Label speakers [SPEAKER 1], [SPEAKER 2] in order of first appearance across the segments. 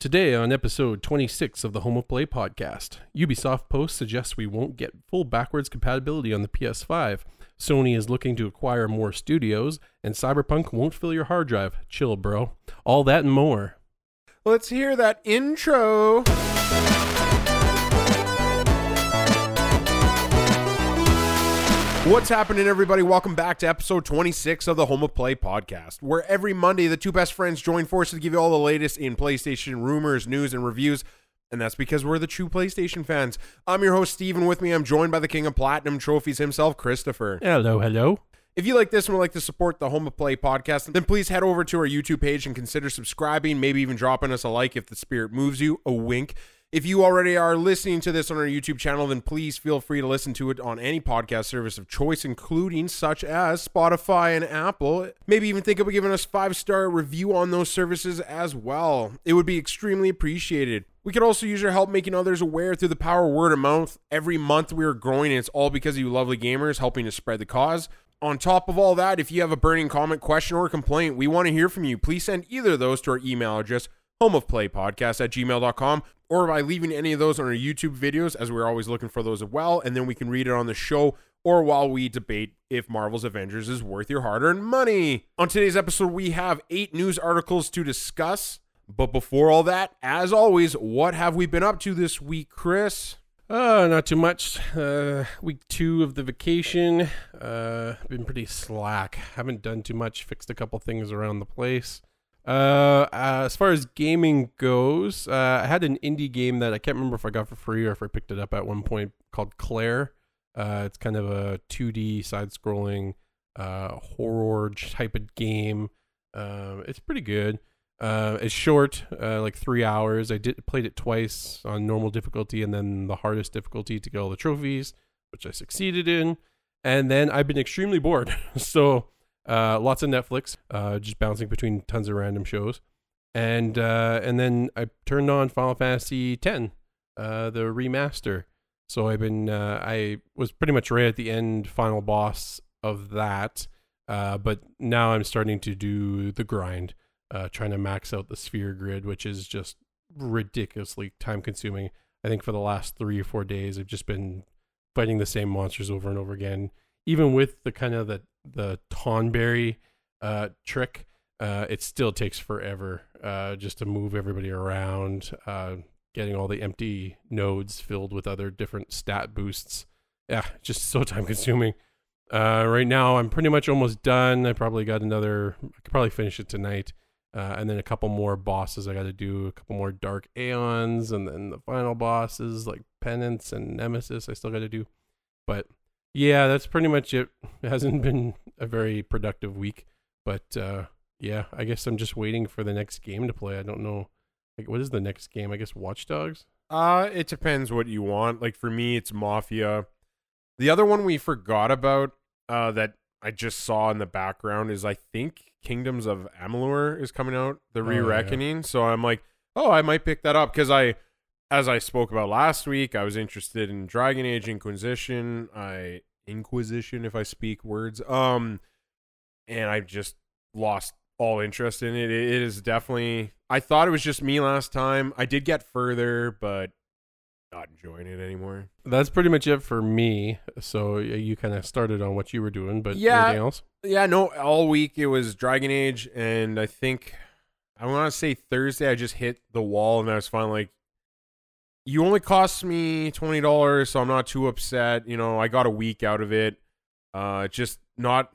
[SPEAKER 1] Today, on episode 26 of the Home of Play podcast, Ubisoft Post suggests we won't get full backwards compatibility on the PS5. Sony is looking to acquire more studios, and Cyberpunk won't fill your hard drive. Chill, bro. All that and more.
[SPEAKER 2] Let's hear that intro. What's happening, everybody? Welcome back to episode 26 of the Home of Play podcast, where every Monday the two best friends join forces to give you all the latest in PlayStation rumors, news, and reviews. And that's because we're the true PlayStation fans. I'm your host, Steven. With me, I'm joined by the king of platinum trophies himself, Christopher.
[SPEAKER 1] Hello, hello.
[SPEAKER 2] If you like this and would like to support the Home of Play podcast, then please head over to our YouTube page and consider subscribing, maybe even dropping us a like if the spirit moves you. A wink. If you already are listening to this on our YouTube channel, then please feel free to listen to it on any podcast service of choice, including such as Spotify and Apple. Maybe even think of giving us five star review on those services as well. It would be extremely appreciated. We could also use your help making others aware through the power of word of mouth. Every month we are growing, and it's all because of you lovely gamers helping to spread the cause. On top of all that, if you have a burning comment, question, or complaint, we want to hear from you. Please send either of those to our email address, homeofplaypodcast at gmail.com, or by leaving any of those on our YouTube videos, as we're always looking for those as well, and then we can read it on the show or while we debate if Marvel's Avengers is worth your hard earned money. On today's episode, we have eight news articles to discuss. But before all that, as always, what have we been up to this week, Chris?
[SPEAKER 1] Uh, not too much. Uh, week two of the vacation. Uh, been pretty slack. Haven't done too much. Fixed a couple things around the place. Uh, uh, as far as gaming goes, uh, I had an indie game that I can't remember if I got for free or if I picked it up at one point called Claire. Uh, it's kind of a 2D side-scrolling uh, horror type of game. Um, it's pretty good. Uh, it's short, uh, like three hours. I did played it twice on normal difficulty and then the hardest difficulty to get all the trophies, which I succeeded in. And then I've been extremely bored, so uh, lots of Netflix, uh, just bouncing between tons of random shows, and uh, and then I turned on Final Fantasy X, uh, the remaster. So I've been uh, I was pretty much right at the end, final boss of that, uh, but now I'm starting to do the grind uh, trying to max out the sphere grid, which is just ridiculously time consuming. I think for the last three or four days, I've just been fighting the same monsters over and over again. Even with the kind of the the Tonberry uh, trick, uh, it still takes forever uh, just to move everybody around, uh, getting all the empty nodes filled with other different stat boosts. Yeah, just so time consuming. Uh, right now, I'm pretty much almost done. I probably got another. I could probably finish it tonight. Uh, and then a couple more bosses I got to do, a couple more Dark Aeons, and then the final bosses like Penance and Nemesis I still got to do. But yeah, that's pretty much it. It hasn't been a very productive week, but uh, yeah, I guess I'm just waiting for the next game to play. I don't know, like what is the next game? I guess Watch Dogs.
[SPEAKER 2] Uh, it depends what you want. Like for me, it's Mafia. The other one we forgot about, uh, that I just saw in the background is I think Kingdoms of Amalur is coming out, the
[SPEAKER 1] Oh,
[SPEAKER 2] Re
[SPEAKER 1] yeah.
[SPEAKER 2] Reckoning. So I'm like, oh, I might pick that up because I, as I spoke about last week, I was interested in Dragon Age Inquisition. I Inquisition, if I speak words. Um, and I just lost all interest in it. It is definitely. I thought it was just me last time. I did get further, but not enjoying it anymore.
[SPEAKER 1] That's pretty much it for me. So you kind of started on what you were doing, but
[SPEAKER 2] Yeah.
[SPEAKER 1] anything else?
[SPEAKER 2] Yeah, no, all week it was Dragon Age, and I think I want to say Thursday I just hit the wall, and I was finally like, "You only cost me twenty dollars, so I'm not too upset." You know, I got a week out of it. Uh, just not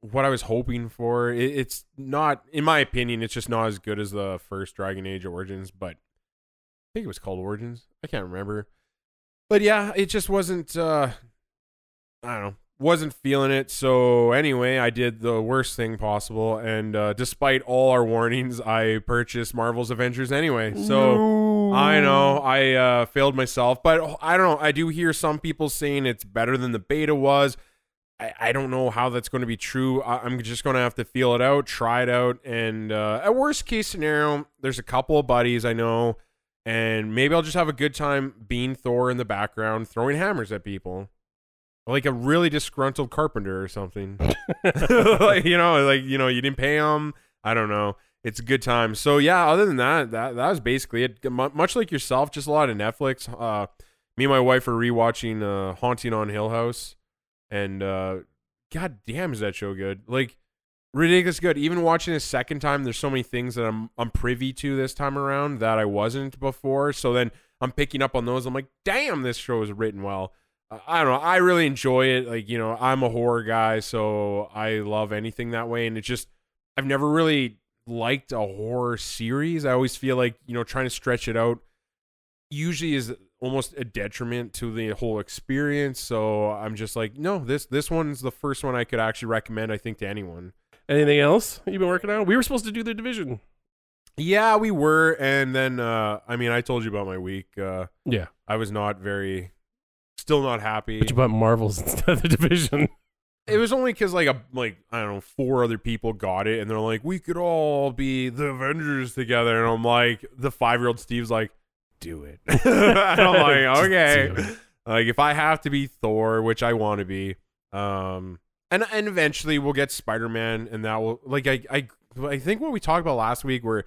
[SPEAKER 2] what I was hoping for. It, it's not, in my opinion, it's just not as good as the first Dragon Age Origins, but I think it was called Origins. I can't remember, but yeah, it just wasn't. uh I don't know wasn't feeling it. So anyway, I did the worst thing possible, and uh, despite all our warnings, I purchased Marvel's Avengers anyway. So I know I uh, failed myself, but I don't know. I do hear some people saying it's better than the beta was. I, I don't know how that's going to be true. I, I'm just going to have to feel it out, try it out, and uh, at worst case scenario, there's a couple of buddies I know, and maybe I'll just have a good time being Thor in the background, throwing hammers at people like a really disgruntled carpenter or something. like, you know, like you know, you didn't pay him. I don't know. It's a good time. So yeah, other than that, that that was basically it. Mu- Much like yourself, just a lot of Netflix. Uh, me and my wife are rewatching uh, Haunting on Hill House, and uh, god damn, is that show good? Like ridiculous good. Even watching a second time, there's so many things that I'm I'm privy to this time around that I wasn't before. So then I'm picking up on those. I'm like, damn, this show is written well. I don't know. I really enjoy it. Like you know, I'm a horror guy, so I love anything that way. And it's just I've never really liked a horror series. I always feel like you know trying to stretch it out usually is almost a detriment to the whole experience. So I'm just like, no, this this one's the first one I could actually recommend. I think to anyone.
[SPEAKER 1] Anything else you've been working on? We were supposed to do the division.
[SPEAKER 2] Yeah, we were, and then uh I mean, I told you about my week. Uh
[SPEAKER 1] Yeah.
[SPEAKER 2] I was not very, still not happy.
[SPEAKER 1] But you bought Marvels instead of the division.
[SPEAKER 2] It was only because like a like I don't know four other people got it, and they're like, we could all be the Avengers together, and I'm like, the five year old Steve's like, do it. and I'm like, okay. Like if I have to be Thor, which I want to be, um, and and eventually we'll get Spider Man, and that will like I I I think what we talked about last week where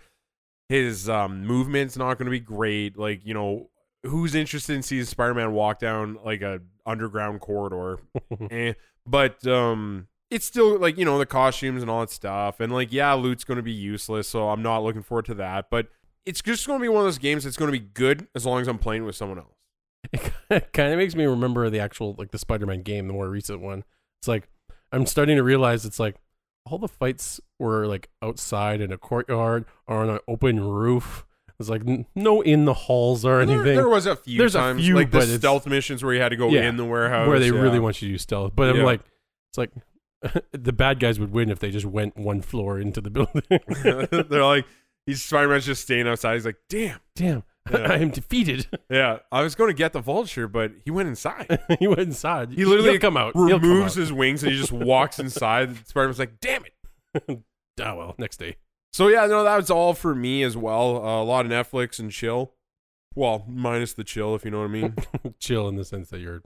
[SPEAKER 2] his um movement's not going to be great. Like you know who's interested in seeing Spider Man walk down like a underground corridor, eh. But um. It's still like you know the costumes and all that stuff, and like yeah, loot's to be useless, so I'm not looking forward to that. But it's just to be one of those games that's to be good as long as I'm playing with someone else.
[SPEAKER 1] It kind of makes me remember the actual like the Spider-Man game, the more recent one. It's like I'm starting to realize it's like all the fights were like outside in a courtyard or on an open roof. It's like n- no in the halls or anything
[SPEAKER 2] there was a few
[SPEAKER 1] There's a few,
[SPEAKER 2] like the stealth missions where you had to go
[SPEAKER 1] Yeah,
[SPEAKER 2] in the warehouse,
[SPEAKER 1] where they
[SPEAKER 2] yeah.
[SPEAKER 1] really want you to do stealth. But I'm like, it's like the bad guys would win if they just went one floor into the building.
[SPEAKER 2] They're like, he's Spider-Man's just staying outside. He's like, damn,
[SPEAKER 1] Damn. I am defeated.
[SPEAKER 2] yeah. I was going to get the vulture, but he went inside.
[SPEAKER 1] he went inside.
[SPEAKER 2] He literally
[SPEAKER 1] He'll come out. He'll come
[SPEAKER 2] Removes
[SPEAKER 1] out.
[SPEAKER 2] his wings and he just walks inside. Spider-Man's like, damn it.
[SPEAKER 1] Oh well, next day.
[SPEAKER 2] So yeah, no, that was all for me as well. Uh, a lot of Netflix and chill. Well, minus the chill, if you know what I mean.
[SPEAKER 1] Chill in the sense that you're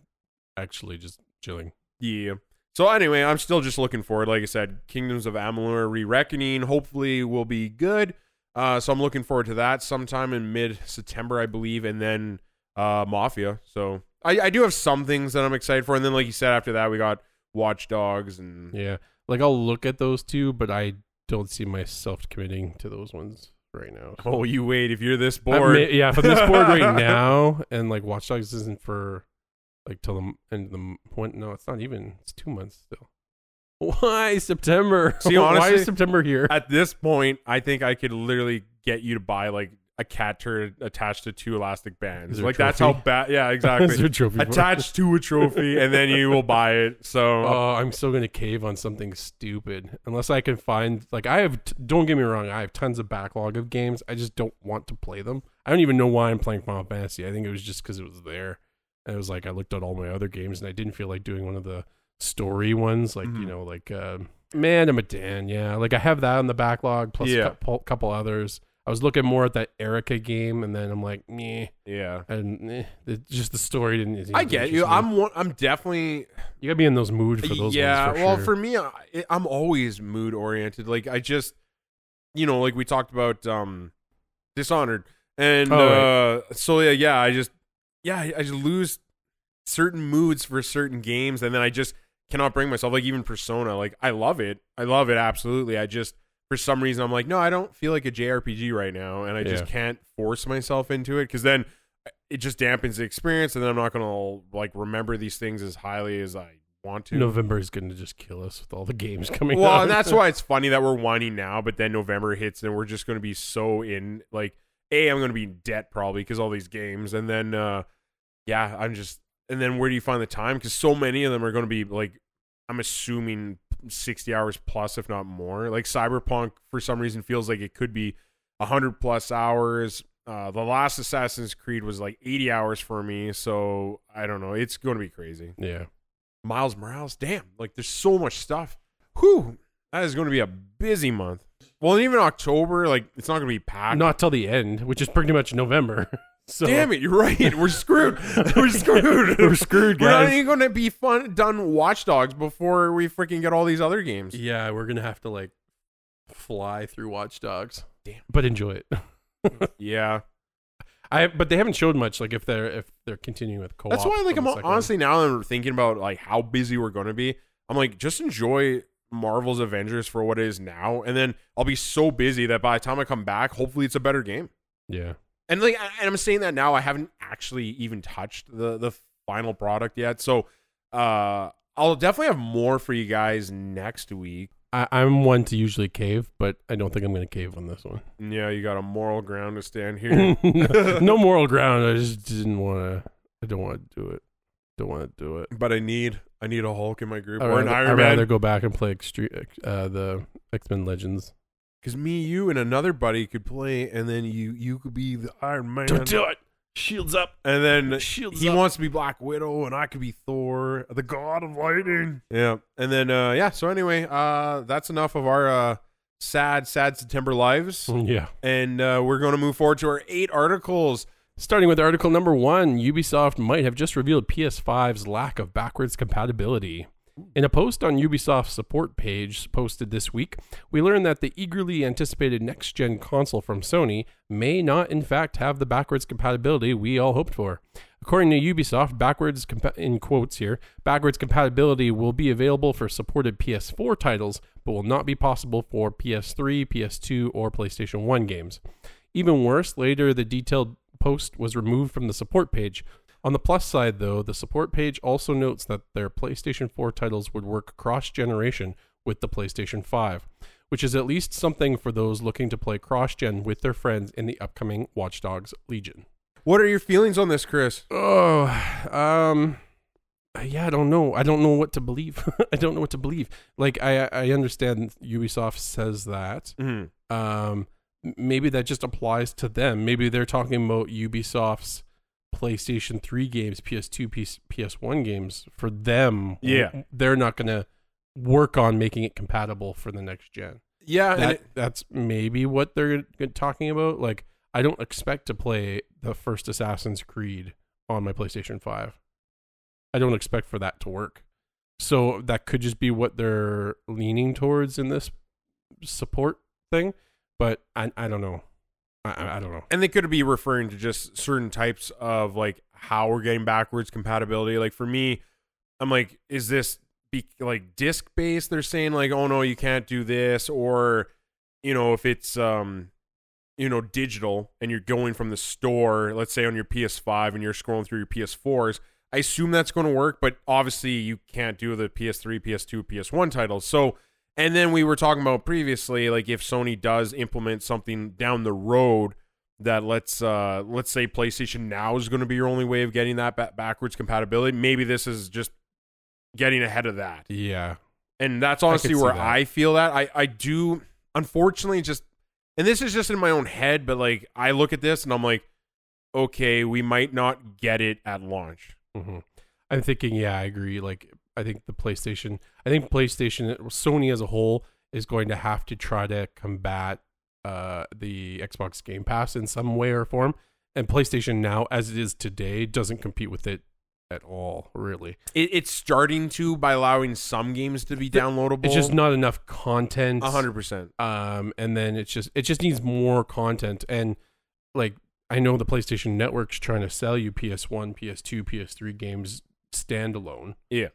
[SPEAKER 1] actually just chilling.
[SPEAKER 2] Yeah. So anyway, I'm still just looking forward. Like I said, Kingdoms of Amalur Re-Reckoning hopefully will be good. Uh, so I'm looking forward to that sometime in mid-September, I believe, and then uh, Mafia. So I, I do have some things that I'm excited for, and then like you said, after that we got Watch Dogs and
[SPEAKER 1] Yeah, like I'll look at those two, but I don't see myself committing to those ones right now.
[SPEAKER 2] oh, you wait if you're this bored.
[SPEAKER 1] may- yeah, if I'm this bored right now, and like Watch Dogs isn't for like till the end of the when, no, it's not even. It's two months still. Why September?
[SPEAKER 2] See,
[SPEAKER 1] why is September here?
[SPEAKER 2] At this point, I think I could literally get you to buy like a cat turd attached to two elastic bands.
[SPEAKER 1] A
[SPEAKER 2] Like that's how bad. Yeah, exactly. attached to a trophy, and then you will buy it. So
[SPEAKER 1] Oh, I'm still gonna cave on something stupid unless I can find like I have. T- don't get me wrong, I have tons of backlog of games. I just don't want to play them. I don't even know why I'm playing Final Fantasy. I think it was just because it was there. And it was like I looked at all my other games and I didn't feel like doing one of the story ones, like you
[SPEAKER 2] Mhm.
[SPEAKER 1] know, like uh, Man of Medan. Yeah, like I have that on the backlog plus
[SPEAKER 2] Yeah.
[SPEAKER 1] a couple, couple others. I was looking more at that Erica game, and then I'm like, meh.
[SPEAKER 2] yeah.
[SPEAKER 1] And eh, it, just the story didn't. didn't
[SPEAKER 2] I get you. I'm one, I'm definitely
[SPEAKER 1] You gotta be in those moods for those.
[SPEAKER 2] yeah.
[SPEAKER 1] for
[SPEAKER 2] well,
[SPEAKER 1] sure.
[SPEAKER 2] for me, I, I'm always mood oriented. Like I just, you know, like we talked about um, Dishonored, and
[SPEAKER 1] Oh,
[SPEAKER 2] uh, so yeah, yeah. I just, yeah, I, I just lose certain moods for certain games, and then I just cannot bring myself. Like even Persona, like I love it, I love it absolutely. I just for some reason I'm like, no, I don't feel like a JRPG right now, and I just
[SPEAKER 1] Yeah.
[SPEAKER 2] can't force myself into it because then it just dampens the experience, and then I'm not gonna like remember these things as highly as I want to.
[SPEAKER 1] November is going to just kill us with all the games coming
[SPEAKER 2] well,
[SPEAKER 1] out.
[SPEAKER 2] and that's why it's funny that we're whining now, but then November hits and we're just going to be so in like a I'm going to be in debt probably because all these games, and then uh yeah, I'm just and then where do you find the time? Because so many of them are going to be like I'm assuming 60 hours plus, if not more. Like Cyberpunk, for some reason, feels like it could be 100 plus hours. Uh, the last Assassin's Creed was like 80 hours for me, so I don't know. It's going to be crazy.
[SPEAKER 1] yeah.
[SPEAKER 2] Miles Morales, damn, like there's so much stuff. Whew, that is going to be a busy month. Well, even October, like it's not going to be packed.
[SPEAKER 1] Not till the end, which is pretty much November. So
[SPEAKER 2] Damn it, you're right. We're screwed. We're screwed.
[SPEAKER 1] We're screwed, guys.
[SPEAKER 2] We're not even going to be fun done Watch Dogs before we freaking get all these other games.
[SPEAKER 1] Yeah, we're gonna have to like fly through Watch Dogs.
[SPEAKER 2] Damn.
[SPEAKER 1] But enjoy it.
[SPEAKER 2] Yeah,
[SPEAKER 1] I but they haven't showed much. Like if they're if they're continuing with co-op.
[SPEAKER 2] that's why. Like, I'm honestly now that I'm thinking about like how busy we're going to be. I'm like, just enjoy Marvel's Avengers for what it is now, and then I'll be so busy that by the time I come back, hopefully it's a better game.
[SPEAKER 1] Yeah.
[SPEAKER 2] And like, I- and I'm saying that now. I haven't actually even touched the the final product yet, so uh, I'll definitely have more for you guys next week.
[SPEAKER 1] I, I'm one to usually cave, but I don't think I'm going to cave on this one.
[SPEAKER 2] Yeah, you got a moral ground to stand here.
[SPEAKER 1] no moral ground. I just didn't want to. I don't want to do it. Don't want to do it.
[SPEAKER 2] but I need I need a Hulk in my group
[SPEAKER 1] I'd
[SPEAKER 2] or an
[SPEAKER 1] rather,
[SPEAKER 2] Iron
[SPEAKER 1] I'd
[SPEAKER 2] Man.
[SPEAKER 1] rather go back and play extreme, uh, the X Men Legends.
[SPEAKER 2] Because me, you, and another buddy could play, and then you you could be the Iron Man.
[SPEAKER 1] Don't do it. Shields up.
[SPEAKER 2] And then
[SPEAKER 1] Shields
[SPEAKER 2] he
[SPEAKER 1] up.
[SPEAKER 2] wants to be Black Widow, and I could be Thor, the God of Lightning. Yeah. And then uh yeah. So anyway, uh that's enough of our uh sad sad September lives,
[SPEAKER 1] yeah.
[SPEAKER 2] and uh we're going to move forward to our eight articles.
[SPEAKER 1] Starting with article number one, Ubisoft might have just revealed PS5's lack of backwards compatibility. In a post on Ubisoft's support page posted this week, we learned that the eagerly anticipated next gen console from Sony may not, in fact, have the backwards compatibility we all hoped for. According to Ubisoft, backwards compa- in quotes here, backwards compatibility will be available for supported PS4 titles, but will not be possible for PS3, PS2, or PlayStation 1 games. Even worse, later the detailed post was removed from the support page. On the plus side, though, the support page also notes that their PlayStation 4 titles would work cross generation with the PlayStation 5, which is at least something for those looking to play cross gen with their friends in the upcoming Watch Dogs Legion.
[SPEAKER 2] What are your feelings on this, Chris?
[SPEAKER 1] Oh, um, yeah, I don't know. I don't know what to believe. I don't know what to believe. Like, I I understand Ubisoft says that,
[SPEAKER 2] Mm-hmm.
[SPEAKER 1] um maybe that just applies to them maybe they're talking about ubisoft's playstation 3 games ps2 PS, ps1 games for them
[SPEAKER 2] Yeah.
[SPEAKER 1] they're not going to work on making it compatible for the next gen.
[SPEAKER 2] Yeah, and
[SPEAKER 1] that,
[SPEAKER 2] it-
[SPEAKER 1] that's maybe what they're talking about. Like i don't expect to play the first assassin's creed on my playstation 5 i don't expect for that to work. So that could just be what they're leaning towards in this support thing but i, I don't know I- I, don't know
[SPEAKER 2] and they could be referring to just certain types of like how we're getting backwards compatibility. Like for me, I'm like, is this be like disc based? They're saying like, oh no, you can't do this, or you know, if it's um, you know, digital and you're going from the store, let's say on your PS5 and you're scrolling through your PS4s. I assume that's going to work, but obviously you can't do the PS3, PS2, PS1 titles. So, and then we were talking about previously, like if Sony does implement something down the road that let's uh let's say PlayStation Now is going to be your only way of getting that ba- backwards compatibility. Maybe this is just getting ahead of that,
[SPEAKER 1] yeah
[SPEAKER 2] and that's honestly
[SPEAKER 1] see
[SPEAKER 2] where
[SPEAKER 1] that.
[SPEAKER 2] I feel that I I do unfortunately just, and this is just in my own head, but like I look at this and I'm like, okay, we might not get it at launch.
[SPEAKER 1] hmm I'm thinking, yeah, I agree. Like, I think the PlayStation, I think PlayStation, Sony as a whole is going to have to try to combat uh, the Xbox Game Pass in some way or form. And PlayStation now, as it is today, doesn't compete with it at all, really.
[SPEAKER 2] It, it's starting to by allowing some games to be downloadable.
[SPEAKER 1] It's just not enough content.
[SPEAKER 2] a hundred percent.
[SPEAKER 1] um and then it's just it just needs more content and like i know the playstation network's trying to sell you ps1 ps2 ps3 games standalone
[SPEAKER 2] Yeah.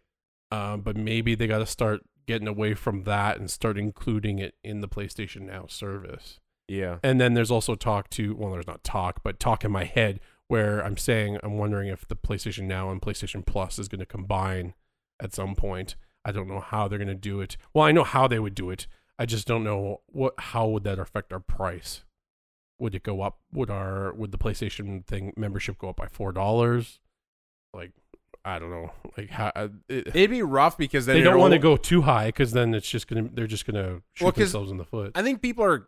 [SPEAKER 1] Um but maybe they got to start getting away from that and start including it in the playstation now service.
[SPEAKER 2] Yeah.
[SPEAKER 1] and then there's also talk to well there's not talk but talk in my head where i'm saying i'm wondering if the playstation now and playstation plus is going to combine at some point. I don't know how they're going to do it. Well i know how they would do it. I just don't know what how would that affect our price? Would it go up? Would our would the playstation thing membership go up by four dollars? Like i don't know like how uh, it,
[SPEAKER 2] It'd be rough because then
[SPEAKER 1] they don't want to go too high because then it's just gonna they're just gonna shoot
[SPEAKER 2] Well,
[SPEAKER 1] themselves in the foot
[SPEAKER 2] I think people are.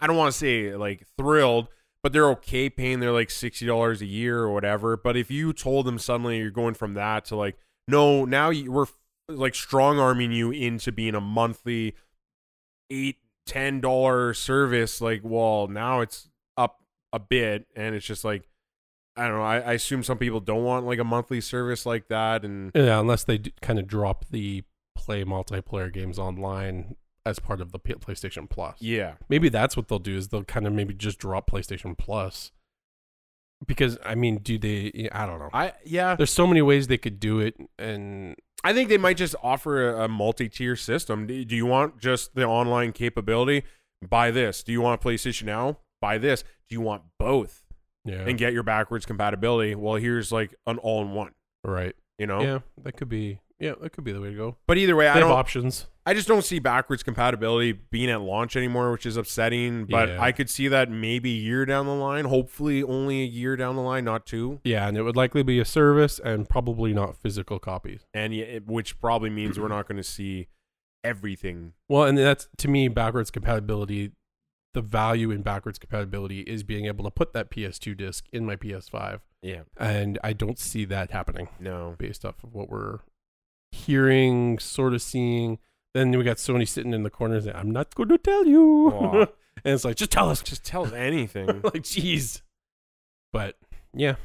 [SPEAKER 2] I don't want to say like thrilled, but they're okay paying their like sixty dollars a year or whatever. But if you told them suddenly you're going from that to like, no, now you, we're like strong arming you into being a monthly eight ten dollar service, like, well, now it's up a bit, and it's just like. I don't know. I, I assume some people don't want like a monthly service like that, and
[SPEAKER 1] Yeah, unless they d- kind of drop the play multiplayer games online as part of the P- PlayStation Plus.
[SPEAKER 2] Yeah.
[SPEAKER 1] Maybe that's what they'll do is they'll kind of maybe just drop PlayStation Plus. Because I mean, do they? I don't know.
[SPEAKER 2] I yeah.
[SPEAKER 1] There's so many ways they could do it, and
[SPEAKER 2] I think they might just offer a, a multi-tier system. Do do you want just the online capability? Buy this. Do you want PlayStation Now? Buy this. Do you want both
[SPEAKER 1] yeah,
[SPEAKER 2] and get your backwards compatibility? Well, here's like an all-in-one.
[SPEAKER 1] right.
[SPEAKER 2] You know.
[SPEAKER 1] Yeah, that could be. Yeah, that could be the way to go.
[SPEAKER 2] But either way,
[SPEAKER 1] They
[SPEAKER 2] I
[SPEAKER 1] have options.
[SPEAKER 2] I just don't see backwards compatibility being at launch anymore, which is upsetting. But
[SPEAKER 1] Yeah.
[SPEAKER 2] I could see that maybe a year down the line. Hopefully, only a year down the line, not two.
[SPEAKER 1] Yeah, and it would likely be a service and probably not physical copies.
[SPEAKER 2] And yeah, it, which probably means we're not going to see everything.
[SPEAKER 1] Well, and that's to me backwards compatibility. The value in backwards compatibility is being able to put that PS2 disc in my PS5,
[SPEAKER 2] Yeah.
[SPEAKER 1] and I don't see that happening
[SPEAKER 2] No.
[SPEAKER 1] based off of what we're hearing, sort of seeing. Then we got Sony sitting in the corner saying, "I'm not going to tell you," and it's like, just tell us,
[SPEAKER 2] Just tell us anything.
[SPEAKER 1] like, jeez. But yeah, I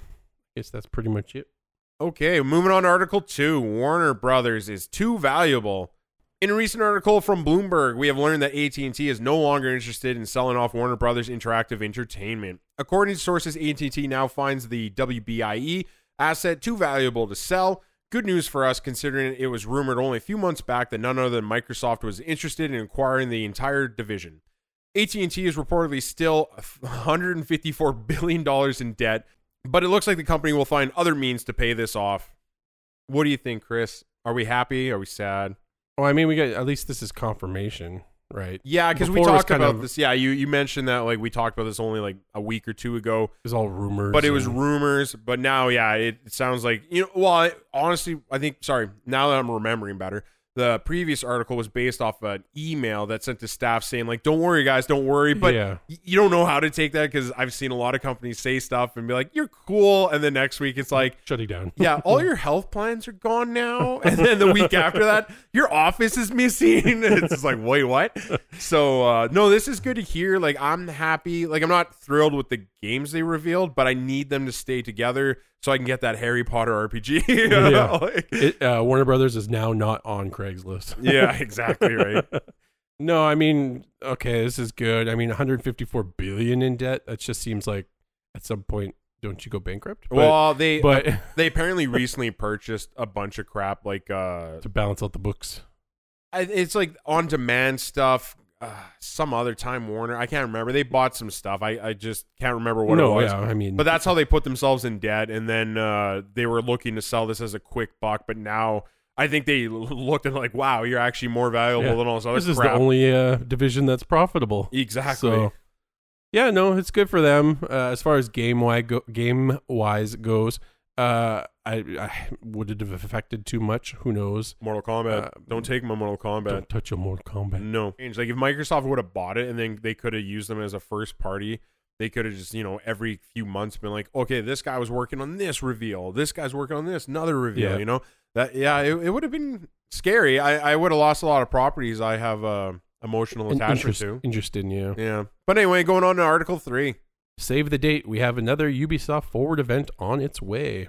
[SPEAKER 1] guess that's pretty much it.
[SPEAKER 2] Okay, moving on to Article 2. Warner Brothers is too valuable. In a recent article from Bloomberg, we have learned that AT&T is no longer interested in selling off Warner Brothers Interactive Entertainment. According to sources, AT&T now finds the WBIE asset too valuable to sell. Good news for us considering it was rumored only a few months back that none other than Microsoft was interested in acquiring the entire division. AT&T is reportedly still 154 billion dollars in debt, but it looks like the company will find other means to pay this off. What do you think, Chris? Are we happy? Are we sad?
[SPEAKER 1] Well, I mean, we got at least this is confirmation, right?
[SPEAKER 2] Yeah, because we
[SPEAKER 1] Before it was
[SPEAKER 2] talked
[SPEAKER 1] kind
[SPEAKER 2] about
[SPEAKER 1] of-
[SPEAKER 2] this. Yeah, you you mentioned that like we talked about this only like a week or two ago,
[SPEAKER 1] It was all rumors,
[SPEAKER 2] but it was
[SPEAKER 1] and-
[SPEAKER 2] rumors. But now, yeah, it, it sounds like you know. Well, I, honestly, I think sorry. Now that I'm remembering better, the previous article was based off an email that sent to staff saying like, "Don't worry, guys, don't worry." But
[SPEAKER 1] yeah,
[SPEAKER 2] y- you don't know how to take that because I've seen a lot of companies say stuff and be like, "You're cool," and then next week it's like.
[SPEAKER 1] shutting down.
[SPEAKER 2] yeah, all your health plans are gone now. And then the week after that, your office is missing. it's just like, wait, what? So, uh, no, this is good to hear. Like, I'm happy. Like, I'm not thrilled with the games they revealed, but I need them to stay together so I can get that Harry Potter RPG.
[SPEAKER 1] Yeah.
[SPEAKER 2] Like-
[SPEAKER 1] It, uh, Warner Brothers is now not on Craigslist.
[SPEAKER 2] yeah, exactly right.
[SPEAKER 1] no, I mean, okay, this is good. I mean, 154 billion in debt. That just seems like at some point, don't you go bankrupt? But,
[SPEAKER 2] well, they
[SPEAKER 1] but
[SPEAKER 2] they apparently recently purchased a bunch of crap like uh
[SPEAKER 1] to balance out the books,
[SPEAKER 2] it's like on demand stuff. Uh, some other time Warner, I can't remember. They bought some stuff. I, I just can't remember what
[SPEAKER 1] no,
[SPEAKER 2] it was.
[SPEAKER 1] yeah, I mean,
[SPEAKER 2] But that's how they put themselves in debt, and then uh, they were looking to sell this as a quick buck. But now I think they looked at like, wow, you're actually more valuable
[SPEAKER 1] Yeah.
[SPEAKER 2] than all this other
[SPEAKER 1] this is
[SPEAKER 2] crap.
[SPEAKER 1] the only uh, division that's profitable.
[SPEAKER 2] exactly.
[SPEAKER 1] So, yeah, no, it's good for them. Uh, as far as game wise go- game wise goes, uh, I, I would it have affected too much? Who knows?
[SPEAKER 2] Mortal Kombat.
[SPEAKER 1] Uh,
[SPEAKER 2] Don't take my Mortal Kombat.
[SPEAKER 1] Don't touch a Mortal Kombat.
[SPEAKER 2] No. Like if Microsoft would have bought it and then they could have used them as a first party, they could have just, you know, every few months been like, okay, this guy was working on this reveal. This guy's working on this, another reveal,
[SPEAKER 1] Yeah.
[SPEAKER 2] you know? That yeah, it, it would have been scary. I, I would have lost a lot of properties I have uh, emotional
[SPEAKER 1] In-
[SPEAKER 2] attachment
[SPEAKER 1] interest,
[SPEAKER 2] to.
[SPEAKER 1] interesting, yeah.
[SPEAKER 2] Yeah. But anyway, going on to Article 3.
[SPEAKER 1] Save the date. We have another Ubisoft Forward event on its way.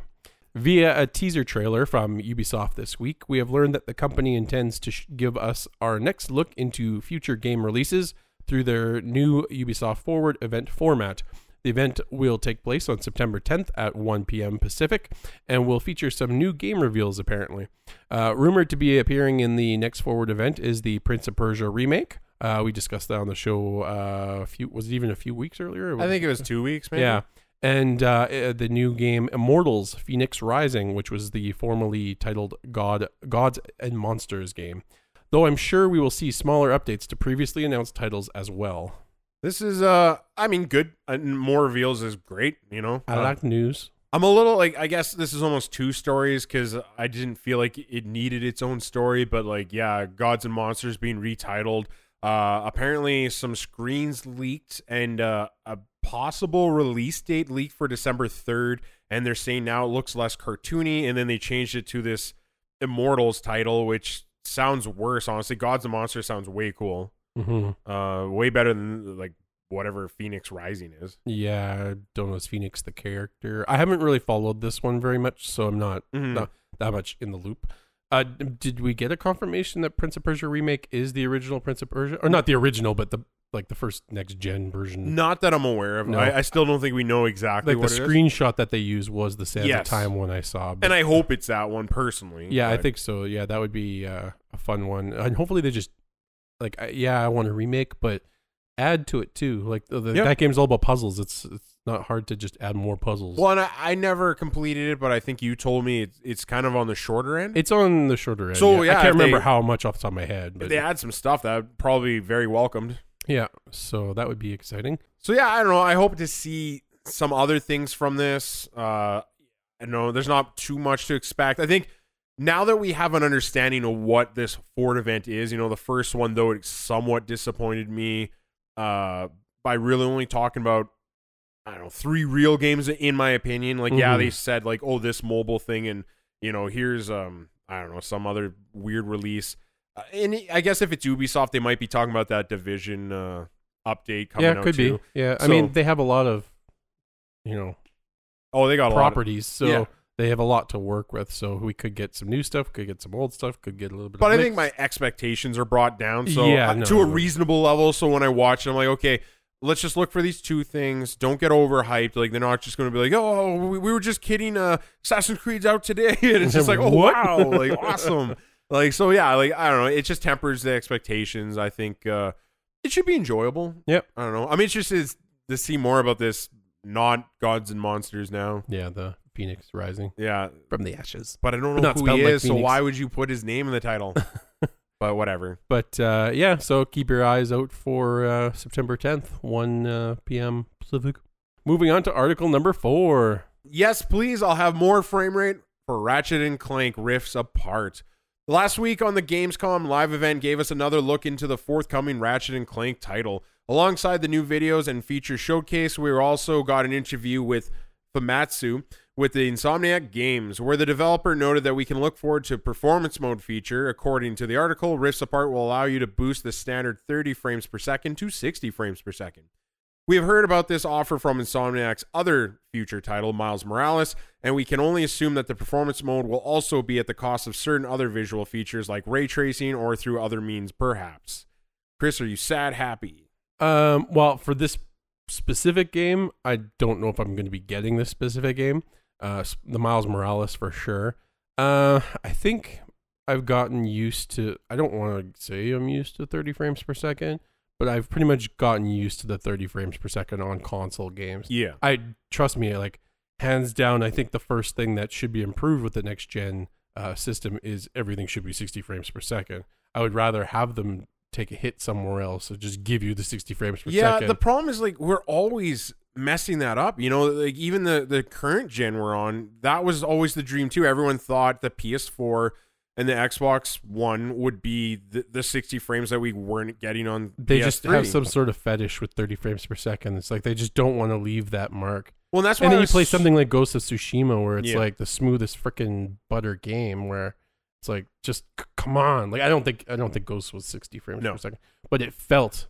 [SPEAKER 1] Via a teaser trailer from Ubisoft this week, we have learned that the company intends to sh- give us our next look into future game releases through their new Ubisoft Forward event format. The event will take place on September 10th at 1 p.m. Pacific and will feature some new game reveals, apparently. Uh, rumored to be appearing in the next Forward event is the Prince of Persia remake. Uh, we discussed that on the show uh, a few, was it even a few weeks earlier?
[SPEAKER 2] I think it was two weeks, maybe.
[SPEAKER 1] Yeah. And uh, uh, the new game Immortals: Phoenix Rising, which was the formerly titled God Gods and Monsters game. Though I'm sure we will see smaller updates to previously announced titles as well.
[SPEAKER 2] This is, uh, I mean, good. Uh, more reveals is great, you know?
[SPEAKER 1] I
[SPEAKER 2] Uh,
[SPEAKER 1] like news.
[SPEAKER 2] I'm a little like I guess this is almost two stories because I didn't feel like it needed its own story, but like yeah, Gods and Monsters being retitled. Uh, apparently some screens leaked and uh, a possible release date leaked for December third, and they're saying now it looks less cartoony, and then they changed it to this Immortals title, which sounds worse. Honestly, Gods and Monsters sounds way cool.
[SPEAKER 1] hmm
[SPEAKER 2] Uh, way better than like whatever Phoenix Rising is.
[SPEAKER 1] Yeah, I don't know is Phoenix the character. I haven't really followed this one very much, so I'm not
[SPEAKER 2] Mhm.
[SPEAKER 1] No. that much in the loop. Uh, did we get a confirmation that Prince of Persia remake is the original Prince of Persia, or not the original, but the like the first next gen version?
[SPEAKER 2] Not that I'm aware of.
[SPEAKER 1] No.
[SPEAKER 2] I, I still don't think we know exactly
[SPEAKER 1] like
[SPEAKER 2] what
[SPEAKER 1] the
[SPEAKER 2] it is.
[SPEAKER 1] screenshot that they used was the Sands
[SPEAKER 2] Yes.
[SPEAKER 1] of Time one I saw. but-
[SPEAKER 2] And I hope it's that one personally.
[SPEAKER 1] yeah, I think so. Yeah, that would be uh, a fun one, and hopefully they just like yeah, I want to remake, but add to it too. Like the, the,
[SPEAKER 2] Yep.
[SPEAKER 1] that game's all about puzzles. It's it's not hard to just add more puzzles.
[SPEAKER 2] Well, and I, I never completed it, but I think you told me it's, it's kind of on the shorter end.
[SPEAKER 1] It's on the shorter end.
[SPEAKER 2] So,
[SPEAKER 1] yeah, I can't remember
[SPEAKER 2] they-
[SPEAKER 1] how much off the top of my head,
[SPEAKER 2] if
[SPEAKER 1] but
[SPEAKER 2] they add some stuff that would probably be very welcomed.
[SPEAKER 1] yeah. So that would be exciting.
[SPEAKER 2] So yeah, I don't know. I hope to see some other things from this. Uh, I know there's not too much to expect. I think now that we have an understanding of what this Forward event is, you know, the first one though it somewhat disappointed me uh, by really only talking about I don't know three real games in my opinion. Like yeah,
[SPEAKER 1] Mhm.
[SPEAKER 2] they said like oh this mobile thing and you know here's um I don't know some other weird release. Uh, and I guess if it's Ubisoft, they might be talking about that division uh, update coming
[SPEAKER 1] yeah, could
[SPEAKER 2] too.
[SPEAKER 1] be. Yeah, I mean they have a lot of you know
[SPEAKER 2] Oh, they got a lot. Of,
[SPEAKER 1] properties, so
[SPEAKER 2] yeah.
[SPEAKER 1] they have a lot to work with. So we could get some new stuff, could get some old stuff, could get a little bit.
[SPEAKER 2] but I think my expectations are brought down, so
[SPEAKER 1] Yeah,
[SPEAKER 2] uh,
[SPEAKER 1] no,
[SPEAKER 2] to a
[SPEAKER 1] no.
[SPEAKER 2] reasonable level. So when I watch, it, I'm like, okay, let's just look for these two things. Don't get overhyped. Like they're not just going to be like, oh, we, we were just kidding. Uh, Assassin's Creed's out today, and it's just like, oh
[SPEAKER 1] What?
[SPEAKER 2] wow, like awesome. Like so, yeah. Like I don't know. It just tempers the expectations. I think uh, it should be enjoyable.
[SPEAKER 1] Yep.
[SPEAKER 2] I don't know. I mean, it's just is to see more about this. Not gods and monsters now.
[SPEAKER 1] yeah, the Phoenix Rising
[SPEAKER 2] Yeah,
[SPEAKER 1] from the ashes.
[SPEAKER 2] but I don't know who he
[SPEAKER 1] like
[SPEAKER 2] is. So why would you put his name in the title? but whatever.
[SPEAKER 1] But uh, yeah, so keep your eyes out for uh, September 10th, 1 uh, p.m. Pacific. Moving on to article number four.
[SPEAKER 2] Yes, please. I'll have more frame rate for Ratchet and Clank Rifts Apart. Last week on the Gamescom live event gave us another look into the forthcoming Ratchet and Clank title. Alongside the new videos and feature showcase, we also got an interview with Famitsu with the Insomniac Games, where the developer noted that we can look forward to performance mode feature. According to the article, Rifts Apart will allow you to boost the standard 30 frames per second to 60 frames per second. We have heard about this offer from Insomniac's other future title, Miles Morales, and we can only assume that the performance mode will also be at the cost of certain other visual features like ray tracing or through other means, perhaps. Chris, are you sad, happy?
[SPEAKER 1] Um, well, for this specific game, I don't know if I'm going to be getting this specific game. Uh, the Miles Morales for sure. Uh, I think I've gotten used to. I don't want to say I'm used to 30 frames per second, but I've pretty much gotten used to the 30 frames per second on console games.
[SPEAKER 2] Yeah.
[SPEAKER 1] I trust me, like hands down. I think the first thing that should be improved with the next gen uh, system is everything should be 60 frames per second. I would rather have them take a hit somewhere else or just give you the 60 frames per
[SPEAKER 2] Yeah,
[SPEAKER 1] second.
[SPEAKER 2] the problem is like we're always messing that up. You know, like even the the current gen we're on, that was always the dream too. Everyone thought the PS4 and the Xbox One would be the, the 60 frames that we weren't getting on.
[SPEAKER 1] they just
[SPEAKER 2] PS3.
[SPEAKER 1] have some sort of fetish with 30 frames per second. It's like they just don't want to leave that mark.
[SPEAKER 2] Well, that's why
[SPEAKER 1] And then you play something like Ghost of Tsushima where it's
[SPEAKER 2] Yeah.
[SPEAKER 1] like the smoothest freaking butter game where it's like just c- come on. Like I don't think I don't think Ghost was 60 frames
[SPEAKER 2] No.
[SPEAKER 1] per second, but it felt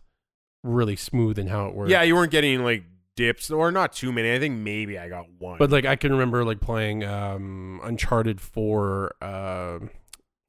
[SPEAKER 1] really smooth in how it worked.
[SPEAKER 2] Yeah, you weren't getting like dips or not too many. I think maybe I got one.
[SPEAKER 1] But like I can remember like playing um Uncharted 4 um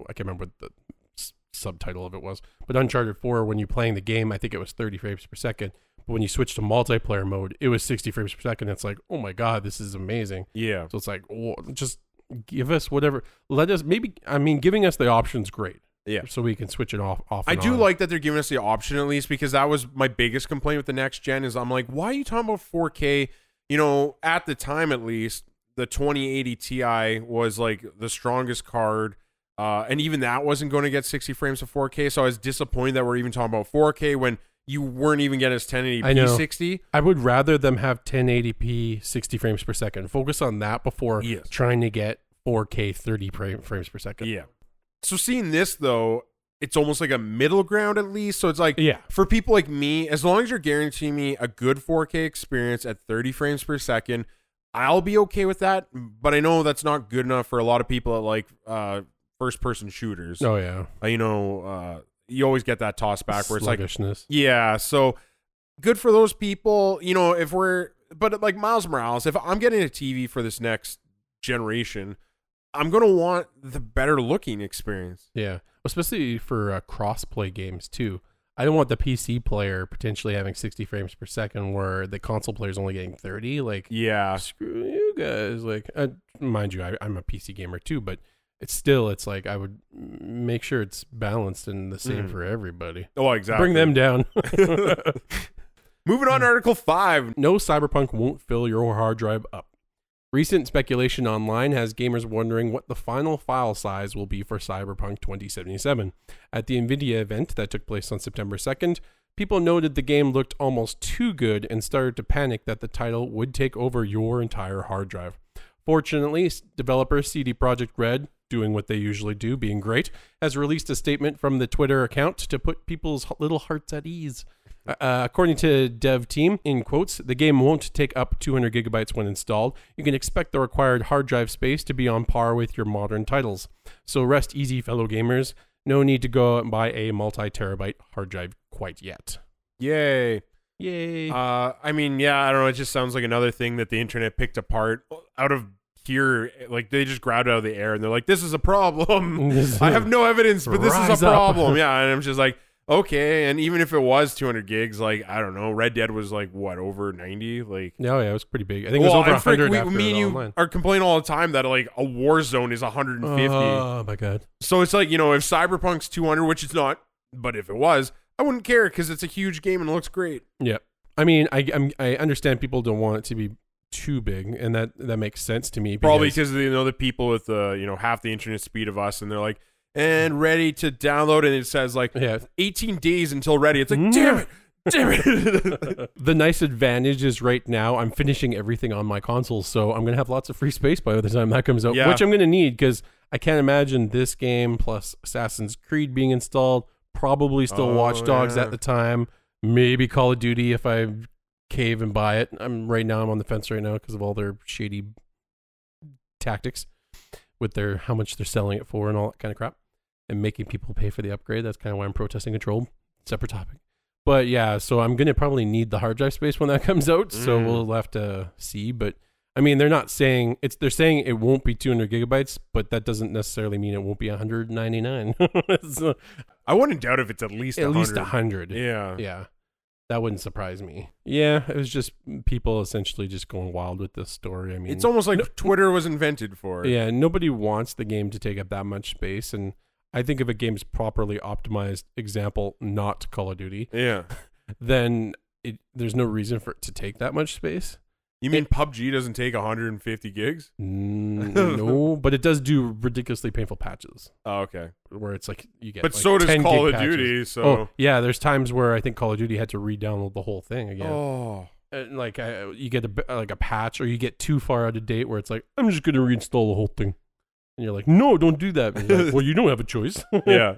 [SPEAKER 1] I can't remember what the s- subtitle of it was. But Uncharted 4 when you're playing the game, I think it was 30 frames per second. But when you switch to multiplayer mode, it was 60 frames per second. It's like, "Oh my god, this is amazing."
[SPEAKER 2] yeah,
[SPEAKER 1] So it's like, oh, just give us whatever. Let us maybe I mean giving us the options great.
[SPEAKER 2] Yeah.
[SPEAKER 1] So we can switch it off off
[SPEAKER 2] I do
[SPEAKER 1] on.
[SPEAKER 2] like that they're giving us the option at least because that was my biggest complaint with the next gen is I'm like, why are you talking about 4K? You know, at the time at least, the 2080 Ti was like the strongest card. Uh, and even that wasn't going to get 60 frames of 4K. So I was disappointed that we're even talking about 4K when you weren't even getting us 1080p
[SPEAKER 1] I know.
[SPEAKER 2] 60.
[SPEAKER 1] I would rather them have 1080p 60 frames per second. Focus on that before
[SPEAKER 2] Yes.
[SPEAKER 1] trying to get 4K 30 frames per second.
[SPEAKER 2] Yeah. So seeing this though, it's almost like a middle ground at least. So it's like
[SPEAKER 1] Yeah.
[SPEAKER 2] for people like me, as long as you're guaranteeing me a good 4K experience at 30 frames per second, I'll be okay with that. But I know that's not good enough for a lot of people that like uh, first person shooters.
[SPEAKER 1] Oh yeah.
[SPEAKER 2] Uh, you know, uh, you always get that toss back where it's like, yeah, so good for those people. You know, if we're, but like Miles Morales, if I'm getting a TV for this next generation, I'm gonna want the better looking experience.
[SPEAKER 1] Yeah, especially for uh, cross-play games too. I don't want the PC player potentially having 60 frames per second, where the console player is only getting 30. Like,
[SPEAKER 2] Yeah,
[SPEAKER 1] screw you guys. Like, uh, mind you, I, I'm a PC gamer too, but it's still, it's like I would make sure it's balanced and the same
[SPEAKER 2] Mhm.
[SPEAKER 1] for everybody.
[SPEAKER 2] oh exactly.
[SPEAKER 1] Bring them down.
[SPEAKER 2] Moving on to Article Five.
[SPEAKER 1] no cyberpunk won't fill your hard drive up. Recent speculation online has gamers wondering what the final file size will be for Cyberpunk 2077. At the Nvidia event that took place on September 2nd, people noted the game looked almost too good and started to panic that the title would take over your entire hard drive. Fortunately, developer CD Projekt Red, doing what they usually do, being great, has released a statement from the Twitter account to put people's little hearts at ease. Uh, according to dev team, in quotes, the game won't take up 200 gigabytes when installed. You can expect the required hard drive space to be on par with your modern titles. So rest easy, fellow gamers. No need to go out and buy a multi-terabyte hard drive quite yet.
[SPEAKER 2] Yay.
[SPEAKER 1] Yay!
[SPEAKER 2] Uh, I mean, yeah, I don't know. It just sounds like another thing that the internet picked apart out of here. Like they just grabbed out of the air and they're like, "This is a problem." I have no evidence, but this
[SPEAKER 1] Rise
[SPEAKER 2] is a problem. yeah, and I'm just like, okay. And even if it was 200 gigs, like I don't know, Red Dead was like what over 90, like.
[SPEAKER 1] no, yeah, it was pretty big. I think it was over
[SPEAKER 2] and frick,
[SPEAKER 1] 100
[SPEAKER 2] we, me and you
[SPEAKER 1] online.
[SPEAKER 2] are complaining all the time that like a Warzone is 150.
[SPEAKER 1] Oh my god.
[SPEAKER 2] so it's like you know, if Cyberpunk's 200, which it's not, but if it was, I wouldn't care because it's a huge game and it looks great.
[SPEAKER 1] Yeah, I mean, I I'm, I understand people don't want it to be too big, and that that makes sense to me.
[SPEAKER 2] Probably
[SPEAKER 1] because-
[SPEAKER 2] because they know the people with uh, you know half the internet speed of us, and they're like, and ready to download, and it says like
[SPEAKER 1] yeah,
[SPEAKER 2] 18 days until ready. It's like, damn it, mm. damn it.
[SPEAKER 1] the nice advantage is right now I'm finishing everything on my console, so I'm gonna have lots of free space by the time that comes out,
[SPEAKER 2] Yeah.
[SPEAKER 1] which I'm gonna need because I can't imagine this game plus Assassin's Creed being installed. Probably still
[SPEAKER 2] Oh,
[SPEAKER 1] Watch Dogs
[SPEAKER 2] yeah.
[SPEAKER 1] at the time. Maybe Call of Duty if I cave and buy it. I'm right now. I'm on the fence right now because of all their shady tactics with their how much they're selling it for and all that kind of crap, and making people pay for the upgrade. That's kind of why I'm protesting control. Separate topic. But yeah, so I'm gonna probably need the hard drive space when that comes out. So
[SPEAKER 2] Mm.
[SPEAKER 1] we'll have to see. But I mean, they're not saying it's. They're saying it won't be 200 gigabytes, but that doesn't necessarily mean it won't be 199. so
[SPEAKER 2] I wouldn't doubt if it's at least
[SPEAKER 1] at
[SPEAKER 2] 100.
[SPEAKER 1] least 100.
[SPEAKER 2] Yeah.
[SPEAKER 1] Yeah, that wouldn't surprise me. Yeah, it was just people essentially just going wild with this story. I mean,
[SPEAKER 2] It's almost like Twitter was invented for it.
[SPEAKER 1] yeah, nobody wants the game to take up that much space, and I think if a game's properly optimized, example, not Call of Duty,
[SPEAKER 2] Yeah.
[SPEAKER 1] then it, there's no reason for it to take that much space.
[SPEAKER 2] You mean PUBG doesn't take 150 gigs?
[SPEAKER 1] No, but it does do ridiculously painful patches
[SPEAKER 2] Oh, okay.
[SPEAKER 1] where it's like you get.
[SPEAKER 2] But
[SPEAKER 1] like
[SPEAKER 2] so does Call of
[SPEAKER 1] patches.
[SPEAKER 2] Duty. So.
[SPEAKER 1] Oh yeah, there's times where I think Call of Duty had to re-download the whole thing again.
[SPEAKER 2] Oh.
[SPEAKER 1] And, like uh, you get a like a patch, or you get too far out of date where it's like I'm just gonna reinstall the whole thing, and you're like, no, don't do that. Like, well, you don't have a choice.
[SPEAKER 2] Yeah.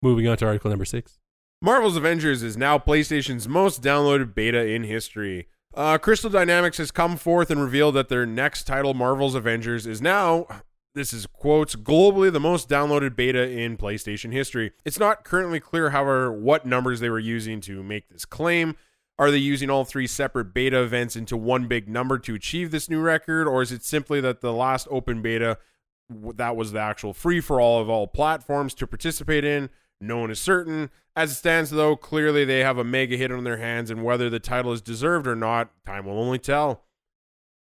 [SPEAKER 1] Moving on to article number six.
[SPEAKER 2] Marvel's Avengers is now PlayStation's most downloaded beta in history. Uh, Crystal Dynamics has come forth and revealed that their next title, Marvel's Avengers, is now, this is quotes, globally the most downloaded beta in PlayStation history. It's not currently clear, however, what numbers they were using to make this claim. Are they using all three separate beta events into one big number to achieve this new record, or is it simply that the last open beta that was the actual free for all of all platforms to participate in? No one is certain. As it stands, though, clearly they have a mega hit on their hands, and whether the title is deserved or not, time will only tell.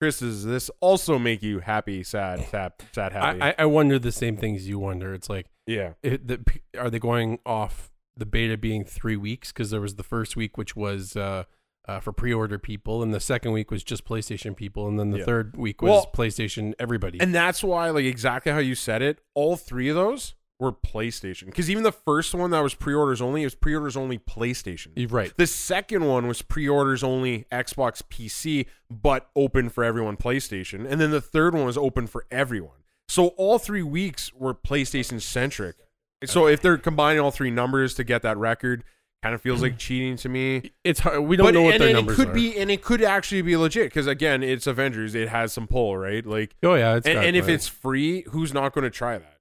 [SPEAKER 2] Chris, does this also make you happy, sad, sad, sad, happy?
[SPEAKER 1] I, I wonder the same things you wonder. It's like,
[SPEAKER 2] yeah.
[SPEAKER 1] it, the, are they going off the beta being three weeks? Because there was the first week which was uh, uh, for pre-order people, and the second week was just PlayStation people, and then the
[SPEAKER 2] Yeah.
[SPEAKER 1] third week was
[SPEAKER 2] Well,
[SPEAKER 1] PlayStation everybody.
[SPEAKER 2] And that's why, like, exactly how you said it, all three of those were PlayStation. Because even the first one that was pre orders only, it was pre orders only PlayStation.
[SPEAKER 1] You're right.
[SPEAKER 2] The second one was pre-orders only Xbox PC, but open for everyone PlayStation. And then the third one was open for everyone. So all three weeks were PlayStation centric. So if they're combining all three numbers to get that record, kind of feels like cheating to me.
[SPEAKER 1] It's hard. We don't
[SPEAKER 2] but
[SPEAKER 1] know what
[SPEAKER 2] and,
[SPEAKER 1] their
[SPEAKER 2] and
[SPEAKER 1] numbers
[SPEAKER 2] it could
[SPEAKER 1] are.
[SPEAKER 2] be, and it could actually be legit because again, it's Avengers. It has some pull, right? Like,
[SPEAKER 1] Oh yeah, it's
[SPEAKER 2] and, and if it's free, who's not going to try that?